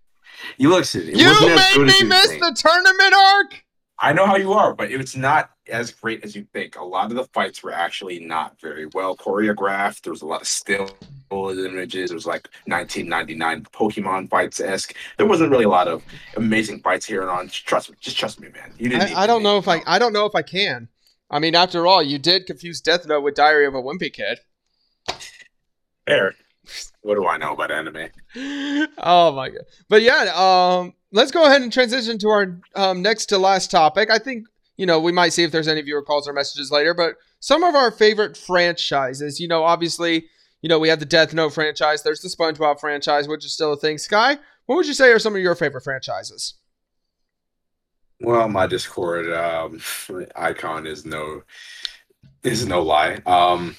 You listen. It You made me miss the tournament arc. I know how you are, but it's not as great as you think. A lot of the fights were actually not very well choreographed. There was a lot of still images. It was like 1999 Pokemon fights esque. There wasn't really a lot of amazing fights here and on. Just trust me. Just trust me, man. You didn't. I, I don't know if I. I don't know if I can. I mean, after all, you did confuse Death Note with Diary of a Wimpy Kid. Fair. What do I know about anime? *laughs* oh my god! But yeah, um, let's go ahead and transition to our um, next to last topic. I think you know we might see if there's any viewer calls or messages later, but some of our favorite franchises. You know, obviously, you know we have the Death Note franchise. There's the SpongeBob franchise, which is still a thing. Sky, what would you say are some of your favorite franchises? Well, my Discord um, icon is no is no lie. Um,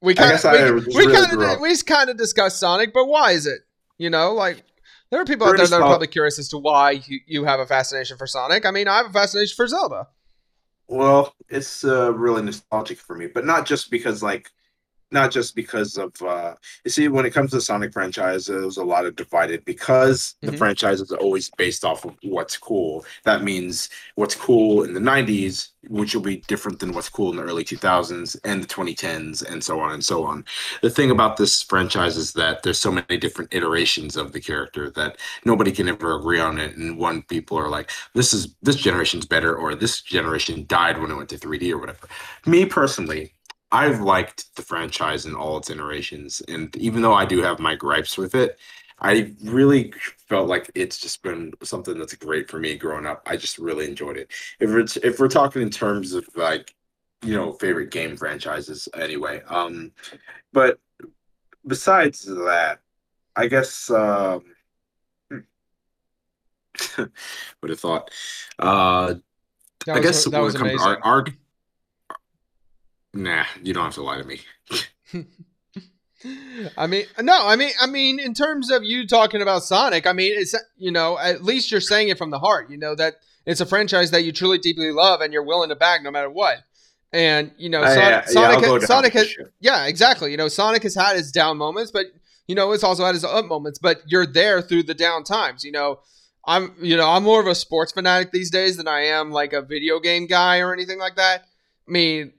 We kind of we, we really kind of up- we kind of discussed Sonic, but why is it? You know, like there are people out there that are probably curious as to why you, you have a fascination for Sonic. I mean, I have a fascination for Zelda. Well, it's uh, really nostalgic for me, but not just because like not just because of uh you see when it comes to the Sonic franchise, there's a lot of divided because the Mhm. franchise is always based off of what's cool. That means what's cool in the 90s, which will be different than what's cool in the early 2000s and the 2010s and so on and so on. The thing about this franchise is that there's so many different iterations of the character that nobody can ever agree on it and one people are like this is this generation's better or this generation died when it went to 3D or whatever. Me personally, I've liked the franchise in all its iterations, and even though I do have my gripes with it, I really felt like it's just been something that's great for me growing up. I just really enjoyed it. If it's if we're talking in terms of like, you know, favorite game franchises, anyway. Um, but besides that, I guess um, *laughs* would have thought. Uh, That I was- guess when was it comes to amazing. art, art, nah, you don't have to lie to me. *laughs* I mean, no, I mean, I mean, in terms of you talking about Sonic, I mean, it's you know, at least you're saying it from the heart. You know that it's a franchise that you truly deeply love and you're willing to back no matter what. And you know, Uh, Sonic, yeah, yeah, Sonic, I'll has, Sonic has, the ship. yeah, exactly. You know, Sonic has had his down moments, but you know, it's also had his up moments. But you're there through the down times. You know, I'm, you know, I'm more of a sports fanatic these days than I am like a video game guy or anything like that. I mean, s-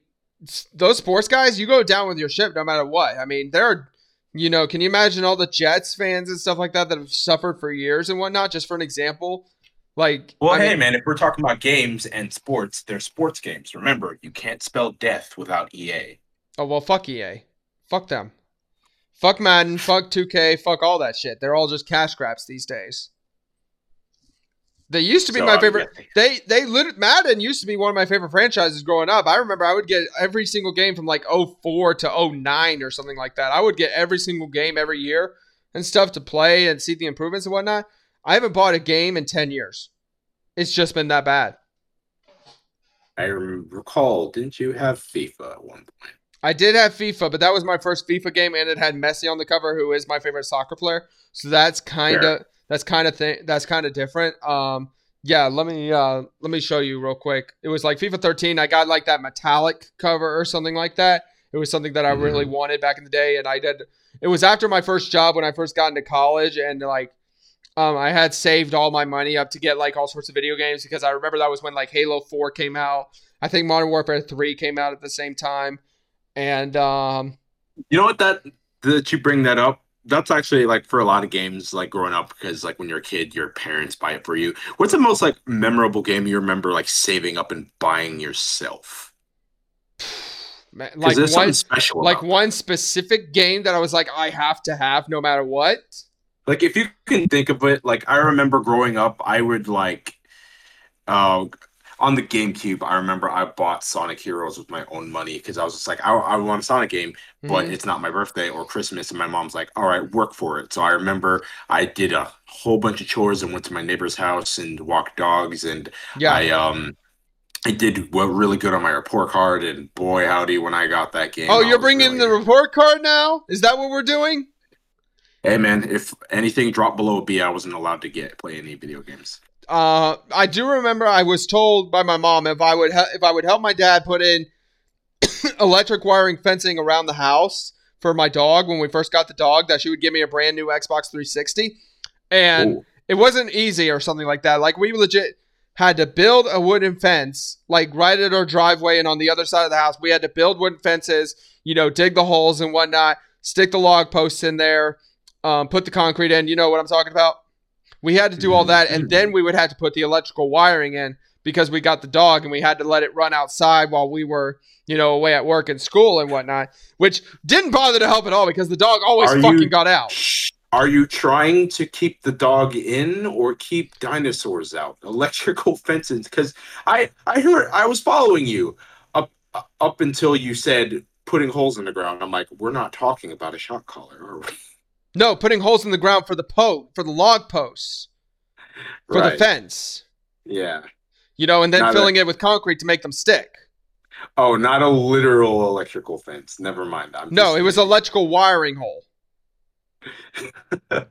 those sports guys, you go down with your ship no matter what. I mean, there are, you know, can you imagine all the Jets fans and stuff like that that have suffered for years and whatnot? Just for an example, like, Well, I hey, mean- man, if we're talking about games and sports, they're sports games. Remember, you can't spell death without EA. Oh well, fuck EA, fuck them, fuck Madden, fuck 2K, fuck all that shit. They're all just cash grabs these days. They used to be So, my favorite. guessing- They they lit Madden used to be one of my favorite franchises growing up. I remember I would get every single game from like 04 to 09 or something like that. I would get every single game every year and stuff to play and see the improvements and whatnot. I haven't bought a game in 10 years. It's just been that bad. I recall, didn't you have FIFA at one point? I did have FIFA, but that was my first FIFA game, and it had Messi on the cover, who is my favorite soccer player. So that's kind of. That's kind of thing that's kind of different. Um, yeah, let me uh let me show you real quick. It was like FIFA 13. I got like that metallic cover or something like that. It was something that I really wanted back in the day, and I did. It was after my first job when I first got into college, and like um, I had saved all my money up to get like all sorts of video games because I remember that was when like Halo 4 came out. I think Modern Warfare 3 came out at the same time. And um, You know what? That that you bring that up. That's actually like for a lot of games, like growing up, because like when you're a kid, your parents buy it for you. What's the most like memorable game you remember like saving up and buying yourself? *sighs* man, like there's one, something special. like one specific game that I was like, I have to have no matter what. like if you can think of it like i remember growing up i would like uh on the gamecube i remember i bought sonic heroes with my own money because i was just like i, I want a sonic game but Mhm. it's not my birthday or christmas and my mom's like all right work for it so i remember i did a whole bunch of chores and went to my neighbor's house and walked dogs and Yeah. i um I did well, really good on my report card, and boy, howdy, when I got that game. oh, I you're bringing really- the report card now? Is that what we're doing? Hey, man, if anything dropped below a B, I wasn't allowed to get play any video games. Uh, I do remember I was told by my mom if I would he- if I would help my dad put in *coughs* electric wiring fencing around the house for my dog when we first got the dog that she would give me a brand new Xbox 360. And Ooh. it wasn't easy or something like that. Like we legit had to build a wooden fence like right at our driveway and on the other side of the house. We had to build wooden fences, you know, dig the holes and whatnot, stick the log posts in there, um, put the concrete in. You know what I'm talking about? We had to do all mm-hmm. that, and then we would have to put the electrical wiring in because we got the dog and we had to let it run outside while we were, you know, away at work and school and whatnot, which didn't bother to help at all because the dog always Are fucking you- got out. Are you trying to keep the dog in or keep dinosaurs out? Electrical *laughs* fences, because I I heard I was following you up up until you said putting holes in the ground. I'm like, we're not talking about a shock collar, are we? No, putting holes in the ground for the po for the log posts for the fence, Yeah. you know, and then Not a- filling it with concrete to make them stick. Oh, not a literal electrical fence. Never mind. I'm No, it was electrical wiring hole. *laughs*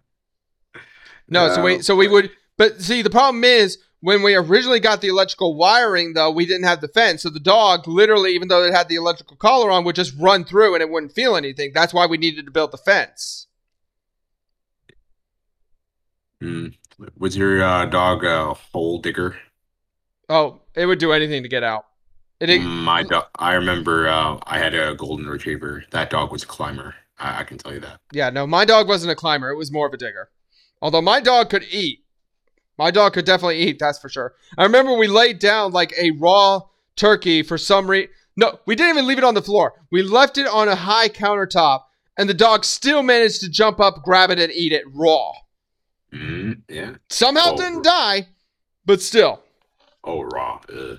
No, so we No. so we would but see the problem is when we originally got the electrical wiring though, we didn't have the fence. So the dog literally, even though it had the electrical collar on, would just run through and it wouldn't feel anything. That's why we needed to build the fence. Hmm. Was your uh, dog a hole digger? Oh, it would do anything to get out. It, it- My dog. I remember uh, I had a golden retriever. That dog was a climber. I, I can tell you that. yeah, no, my dog wasn't a climber. It was more of a digger. Although my dog could eat. My dog could definitely eat, that's for sure. I remember we laid down like a raw turkey for some reason. No, we didn't even leave it on the floor. We left it on a high countertop, and the dog still managed to jump up, grab it, and eat it raw. Mm, yeah. Somehow Oh. didn't die, but still. Oh, raw. Ugh.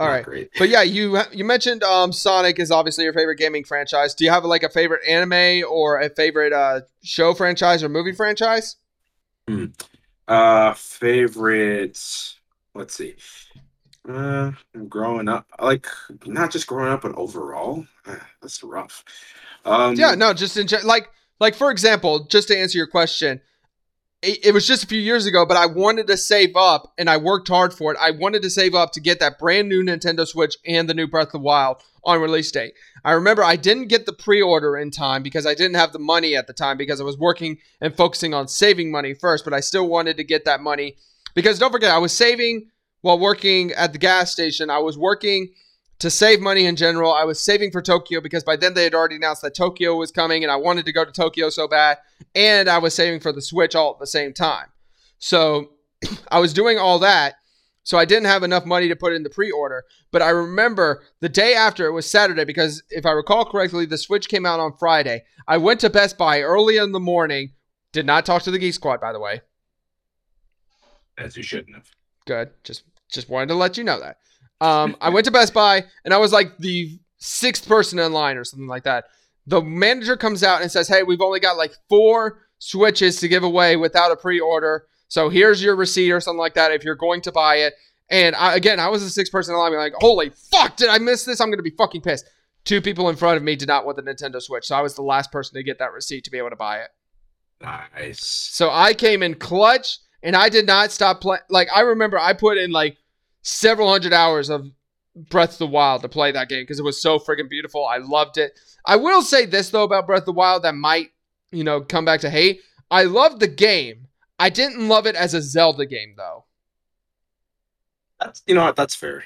All right. Great. But yeah, you you mentioned um, Sonic is obviously your favorite gaming franchise. Do you have like a favorite anime or a favorite uh, show franchise or movie franchise? Uh, favorites. Let's see. Uh, growing up, like not just growing up, but overall, uh, that's rough. Um, Yeah, no, just in gen- like like for example, just to answer your question, it, it was just a few years ago, but I wanted to save up and I worked hard for it. I wanted to save up to get that brand new Nintendo Switch and the new Breath of the Wild on release date. I remember I didn't get the pre-order in time because I didn't have the money at the time because I was working and focusing on saving money first, but I still wanted to get that money because don't forget I was saving while working at the gas station. I was working to save money in general. I was saving for Tokyo because by then they had already announced that Tokyo was coming and I wanted to go to Tokyo so bad. And I was saving for the Switch all at the same time. So *clears throat* I was doing all that. So I didn't have enough money to put in the pre order. But I remember the day after it was Saturday because if I recall correctly, the Switch came out on Friday. I went to Best Buy early in the morning. Did not talk to the Geek Squad, by the way. as you shouldn't have. Good. Just just wanted to let you know that. Um, I went to Best Buy and I was like the sixth person in line or something like that. The manager comes out and says, "Hey, we've only got like four Switches to give away without a pre-order. So here's your receipt or something like that if you're going to buy it. And I, again, I was the sixth person in line, like, holy fuck, did I miss this? I'm gonna be fucking pissed. Two people in front of me did not want the Nintendo Switch, so I was the last person to get that receipt to be able to buy it. Nice. So I came in clutch, and I did not stop playing. Like I remember, I put in like several hundred hours of Breath of the Wild to play that game because it was so freaking beautiful. I loved it. I will say this though about Breath of the Wild that might, you know, come back to hate. I loved the game. I didn't love it as a Zelda game though. That's you know what, that's fair.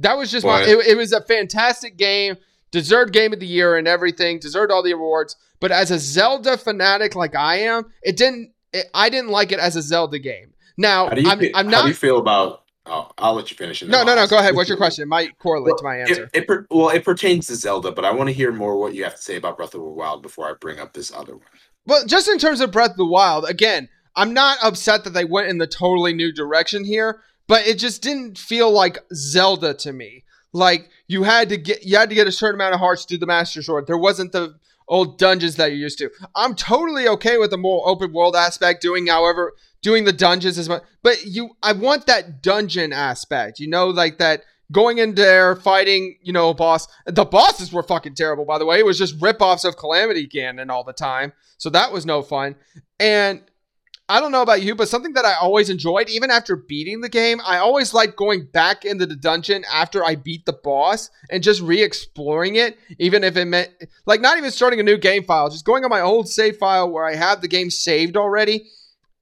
That was just Why? my. It, it was a fantastic game, deserved game of the year and everything, deserved all the awards. But as a Zelda fanatic like I am, it didn't. It, I didn't like it as a Zelda game. Now How do you I'm, fe- I'm not, how do you feel about oh, I'll let you finish it. no, no, no. Go ahead. What's your question? It might correlate to my answer. It, it per- well, it pertains to Zelda, but I want to hear more what you have to say about Breath of the Wild before I bring up this other one. Well, just in terms of Breath of the Wild, again, I'm not upset that they went in the totally new direction here, but it just didn't feel like Zelda to me. Like you had to get you had to get a certain amount of hearts to do the Master Sword. There wasn't the old dungeons that you're used to. I'm totally okay with the more open world aspect, doing however doing the dungeons as much. But you, I want that dungeon aspect. You know, like that going in there fighting. You know, boss. The bosses were fucking terrible, by the way. It was just ripoffs of Calamity Ganon all the time. So that was no fun. And I don't know about you, but something that I always enjoyed, even after beating the game, I always liked going back into the dungeon after I beat the boss and just re exploring it, even if it meant, like, not even starting a new game file, just going on my old save file where I have the game saved already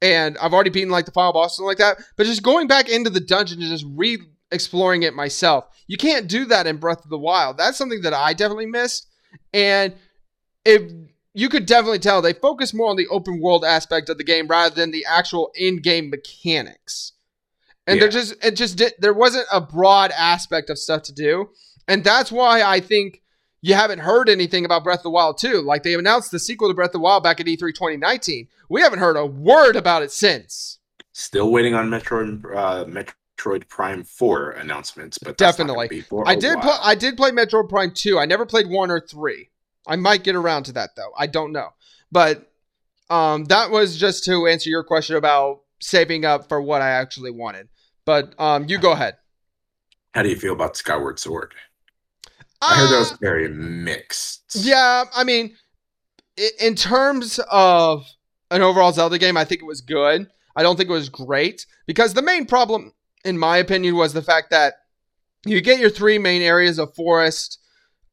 and I've already beaten, like, the final boss, and like that, but just going back into the dungeon and just re exploring it myself. You can't do that in Breath of the Wild. That's something that I definitely missed. And it you could definitely tell they focus more on the open world aspect of the game rather than the actual in-game mechanics. And there Yeah. just it just did there wasn't a broad aspect of stuff to do. And that's why I think you haven't heard anything about Breath of the Wild 2. Like they announced the sequel to Breath of the Wild back at E3 2019. We haven't heard a word about it since. Still waiting on Metroid uh, Metroid Prime Four announcements, but Definitely. I did play I did play Metroid Prime 2. I never played 1 or 3. I might get around to that though. I don't know. But um that was just to answer your question about saving up for what I actually wanted. But um you go ahead. How do you feel about Skyward Sword? I heard that was Uh, very mixed. Yeah, I mean in terms of an overall Zelda game, I think it was good. I don't think it was great because the main problem in my opinion was the fact that you get your three main areas of forest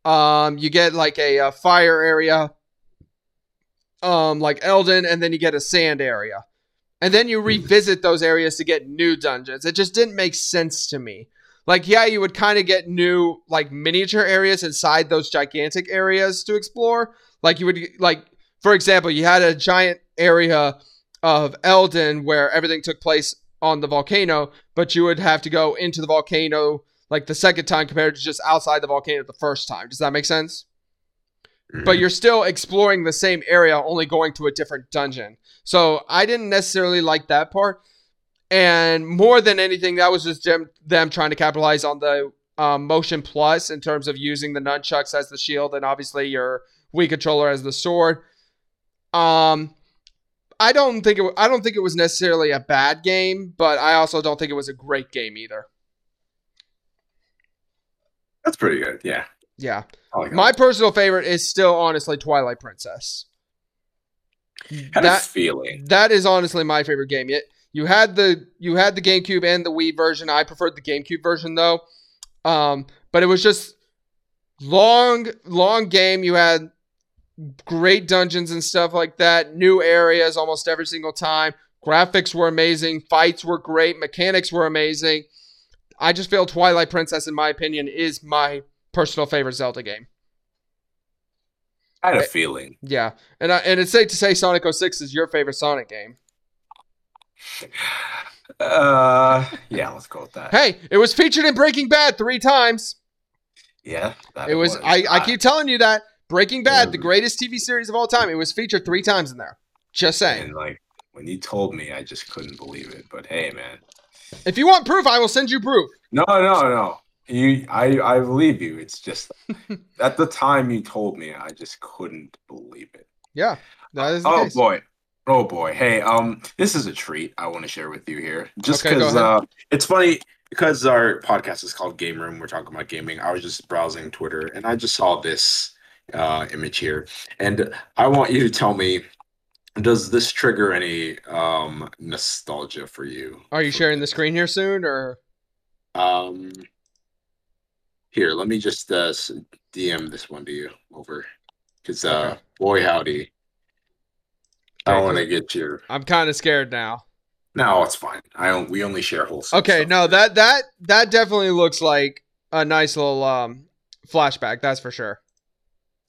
um you get like a, uh fire area um like Eldin and then you get a sand area. And then you revisit those areas to get new dungeons. It just didn't make sense to me. Like yeah, you would kind of get new like miniature areas inside those gigantic areas to explore. Like you would like for example, you had a giant area of Eldin where everything took place on the volcano, but you would have to go into the volcano like the second time compared to just outside the volcano the first time. Does that make sense? Mhm. But you're still exploring the same area, only going to a different dungeon. So I didn't necessarily like that part. And more than anything, that was just them, them trying to capitalize on the um, MotionPlus in terms of using the Nunchuks as the shield and obviously your Wii controller as the sword. Um, I don't think it. I don't think it was necessarily a bad game, but I also don't think it was a great game either. That's pretty good. Yeah. Yeah, like my personal favorite is still honestly Twilight Princess. that. Had that- feeling. That is honestly my favorite game. Yet you had the you had the GameCube and the Wii version. I preferred the GameCube version though. Um, but it was just long, long game. You had great dungeons and stuff like that. New areas almost every single time. Graphics were amazing. Fights were great. Mechanics were amazing. I just feel Twilight Princess, in my opinion, is my personal favorite Zelda game. I had a eh, feeling. Yeah, and I, and it's safe to say Sonic 06 is your favorite Sonic game. Uh, yeah, let's go with that. Hey, it was featured in Breaking Bad three times. Yeah, that It was. I, I Uh, keep telling you that Breaking Bad, the greatest TV series of all time, it was featured three times in there. Just saying. and like when you told me, I just couldn't believe it. But hey, man, If you want proof, I will send you proof. no, no, no. You, I, I believe you. It's just *laughs* at the time you told me, I just couldn't believe it. Yeah, that is the Oh case. boy, Oh boy. Hey, um, this is a treat I want to share with you here. Just because ahead. uh, it's funny because our podcast is called Game Room. We're talking about gaming. I was just browsing Twitter and I just saw this uh image here, and I want you to tell me, does this trigger any um nostalgia for you? Are you sharing the screen here soon, or Um, here, let me just uh DM this one to you over, because uh, Okay. boy howdy, I Okay, want to get your. I'm kind of scared now. No, it's fine. I don't, we only share wholesome. Okay, stuff. no, that that that definitely looks like a nice little um flashback. That's for sure.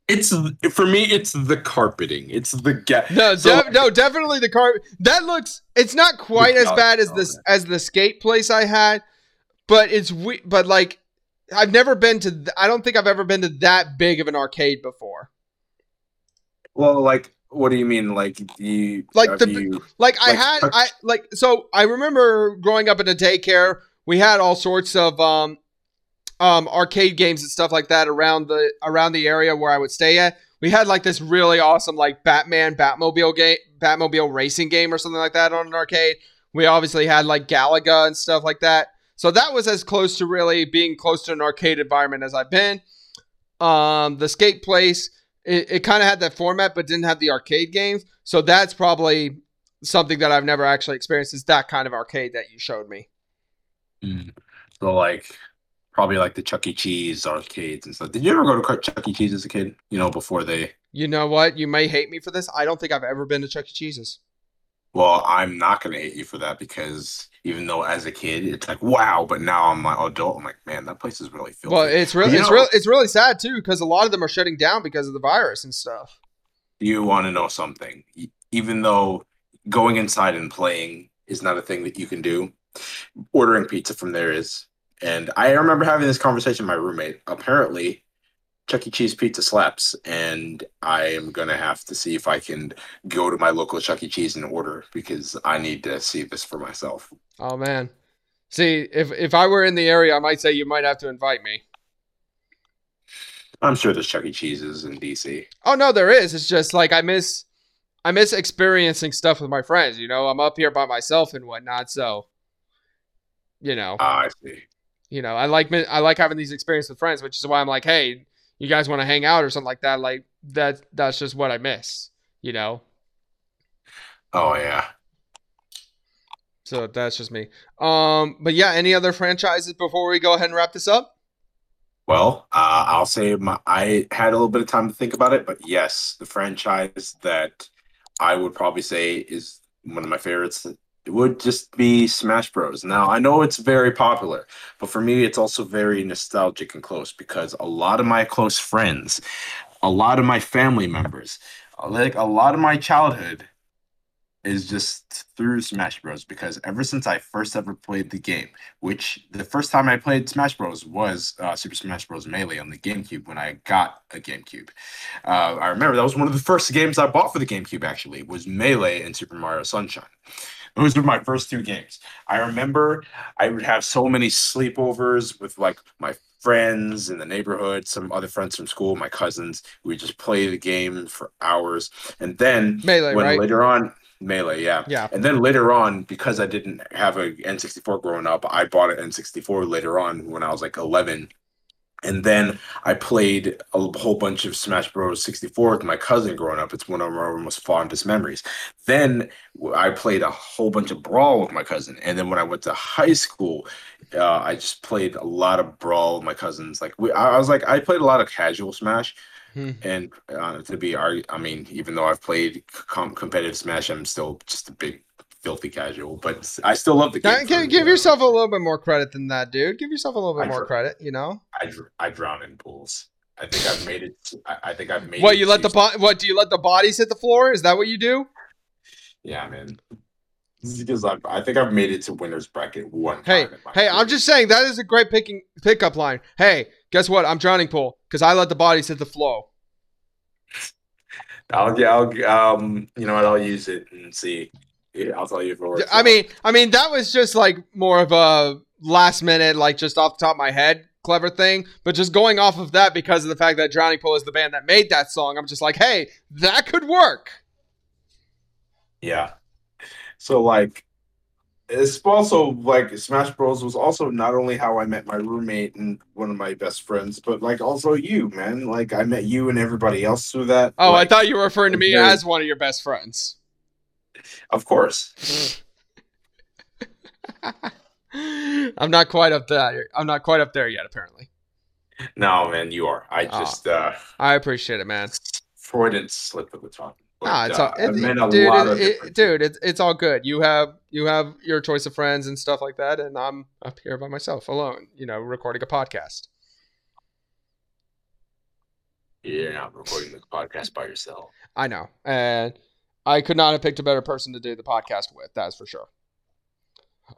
It's for me. It's the carpeting. It's the get. No, So, def- no, definitely the car. That looks. It's not quite as God, bad as this as the skate place I had, but it's we. But like, I've never been to. Th- I don't think I've ever been to that big of an arcade before. Well, like, what do you mean? Like you, Like the- you, Like I had, I like so I remember growing up in a daycare. We had all sorts of um, um, arcade games and stuff like that around the around the area where I would stay at. We had like this really awesome like Batman Batmobile game, Batmobile racing game or something like that on an arcade. We obviously had like Galaga and stuff like that. So that was as close to really being close to an arcade environment as I've been. Um, the skate place, it, it kind of had that format, but didn't have the arcade games. So that's probably something that I've never actually experienced is that kind of arcade that you showed me. Mm. so like probably like the Chuck E. Cheese arcades and stuff. Did you ever go to Chuck E. Cheese as a kid? You know, before they. You know what? You may hate me for this. I don't think I've ever been to Chuck E. Cheese's. Well, I'm not gonna hate you for that because even though as a kid it's like wow, but now I'm an adult. I'm like, man, that place is really filthy. Well, it's really You it's know- really it's really sad too because a lot of them are shutting down because of the virus and stuff. you want to know something? Even though going inside and playing is not a thing that you can do, ordering pizza from there is. And I remember having this conversation with my roommate. Apparently, Chuck E. Cheese pizza slaps, and I am gonna have to see if I can go to my local Chuck E. Cheese and order because I need to see this for myself. Oh man. See, if if I were in the area, I might say you might have to invite me. I'm sure there's Chuck E. Cheese's in DC. Oh no, there is. It's just like I miss I miss experiencing stuff with my friends. You know, I'm up here by myself and whatnot, so you know, Ah, I see. You know, I like I like having these experiences with friends, which is why I'm like, hey, you guys want to hang out or something like that? Like that that's just what I miss. You know, Oh yeah. so that's just me. Um, but yeah, any other franchises before we go ahead and wrap this up? Well, uh, I'll say my, I had a little bit of time to think about it, but yes, the franchise that I would probably say is one of my favorites would just be Smash Bros. Now, I know it's very popular, but for me, it's also very nostalgic and close because a lot of my close friends, a lot of my family members, like a lot of my childhood is just through Smash Bros. Because ever since I first ever played the game, which the first time I played Smash Bros. was uh, Super Smash Bros. Melee on the GameCube when I got a GameCube. Uh, I remember that was one of the first games I bought for the GameCube. Actually, was Melee and Super Mario Sunshine. Those were my first two games. I remember I would have so many sleepovers with like my friends in the neighborhood, some other friends from school, my cousins. We just play the game for hours, and then Melee, when right? later on melee yeah Yeah. and then later on because i didn't have a n64 growing up i bought an n64 later on when i was like 11 and then i played a whole bunch of smash bros. 64 with my cousin growing up. It's one of our most fondest memories. Then i played a whole bunch of brawl with my cousin. And then when i went to high school uh, i just played a lot of brawl with my cousins. Like we, i was like i played a lot of casual smash. Hmm. and uh, to be I mean, even though I've played com- competitive Smash, I'm still just a big filthy casual. But I still love the game. Give, give, yourself a little bit more credit than that, dude. Give yourself a little bit I more dr- credit. You know. I, dr- I drown in pools. I think I've made it. I, I think I've made. What it you let the bo- what do you let the bodies hit the floor? Is that what you do? Yeah, man. Because I've, I think I've made it to winners bracket one Hey, time. in my hey, I'm just saying that is a great picking pickup line. Hey, guess what? I'm drowning pool because I let the bodies hit the flow. *laughs* I'll, yeah, I'll, um, you know what? I'll use it and see. Yeah, I'll tell you if it works. I mean, I mean that was just like more of a last minute, like just off the top of my head, clever thing. But just going off of that because of the fact that Drowning Pool is the band that made that song, I'm just like, hey, that could work. Yeah. So like it's also like Smash Bros was also not only how I met my roommate and one of my best friends, but like also you, man. Like I met you and everybody else through that. Oh, like, I thought you were referring to me as one of your best friends. Of course. *laughs* I'm not quite up there. I'm not quite up there yet, apparently. No, man, you are. I Aw. just uh I appreciate it, man. Freudian slip of the tongue. But, Nah, it's uh, all, I it, meant a dude, lot it- of it- dude, it's it's all good. You have you have your choice of friends and stuff like that, and I'm up here by myself, alone. You know, recording a podcast. You're not recording the podcast by yourself. I know, and I could not have picked a better person to do the podcast with. That's for sure.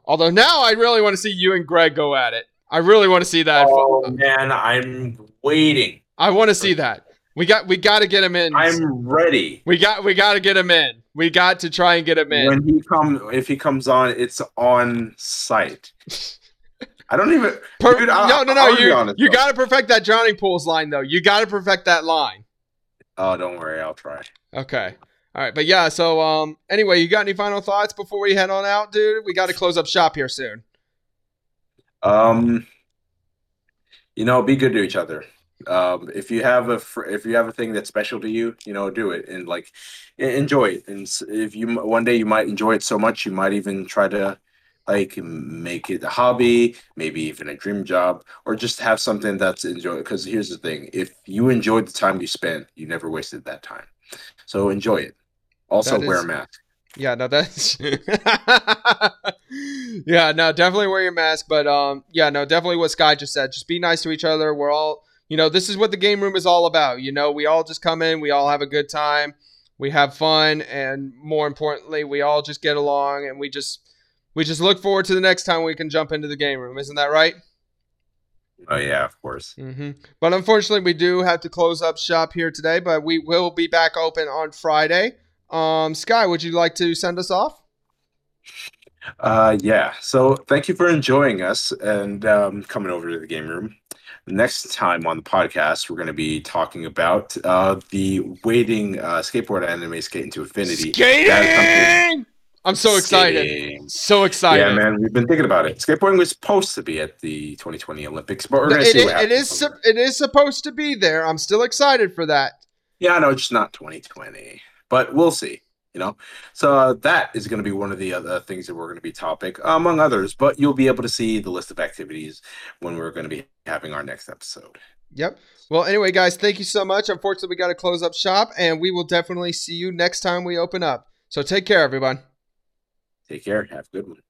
Although now I really want to see you and Greg go at it. I really want to see that. Oh man, I'm waiting. I want to see that. We got we got to get him in. I'm ready. we got we got to get him in. We got to try and get him in. When he come, if he comes on, it's on site. I don't even. Per- dude, I- no, no, no. You honest, you got to perfect that drowning pools line though. You got to perfect that line. Oh, don't worry, I'll try. Okay. All right, but yeah. So um. Anyway, you got any final thoughts before we head on out, dude? We got to close up shop here soon. Um, you know, be good to each other. Um, if you have a fr- if you have a thing that's special to you, you know, do it and like enjoy it. And if you one day you might enjoy it so much, you might even try to like make it a hobby, maybe even a dream job, or just have something that's enjoy. Because here's the thing: if you enjoyed the time you spent, you never wasted that time. So enjoy it. Also, That wear is- a mask. Yeah, no, that's *laughs* yeah, no, definitely wear your mask. But um, yeah, no, definitely what Sky just said. Just be nice to each other. We're all, you know, this is what the game room is all about. You know, we all just come in, we all have a good time, we have fun, and more importantly, we all just get along, and we just we just look forward to the next time we can jump into the game room. Isn't that right? Oh yeah, of course. Mm-hmm. But unfortunately, we do have to close up shop here today. But we will be back open on Friday. Um, Sky, would you like to send us off? Uh, yeah. So thank you for enjoying us and um, coming over to the game room. Next time on the podcast, we're going to be talking about uh, the waiting uh, skateboard anime Skate into Infinity. Skating! I'm so excited. Skating. So excited. Yeah, man, we've been thinking about it. Skateboarding was supposed to be at the 2020 Olympics, but we're going to see what is, it happens. is sup- it is supposed to be there. I'm still excited for that. Yeah, I know, just not 2020, but we'll see. You know, so uh, that is going to be one of the other things that we're going to be topic, among others. But you'll be able to see the list of activities when we're going to be having our next episode. Yep. Well, anyway, guys, thank you so much. Unfortunately, we got to close up shop, and we will definitely see you next time we open up. So take care, everyone. Take care. Have a good one.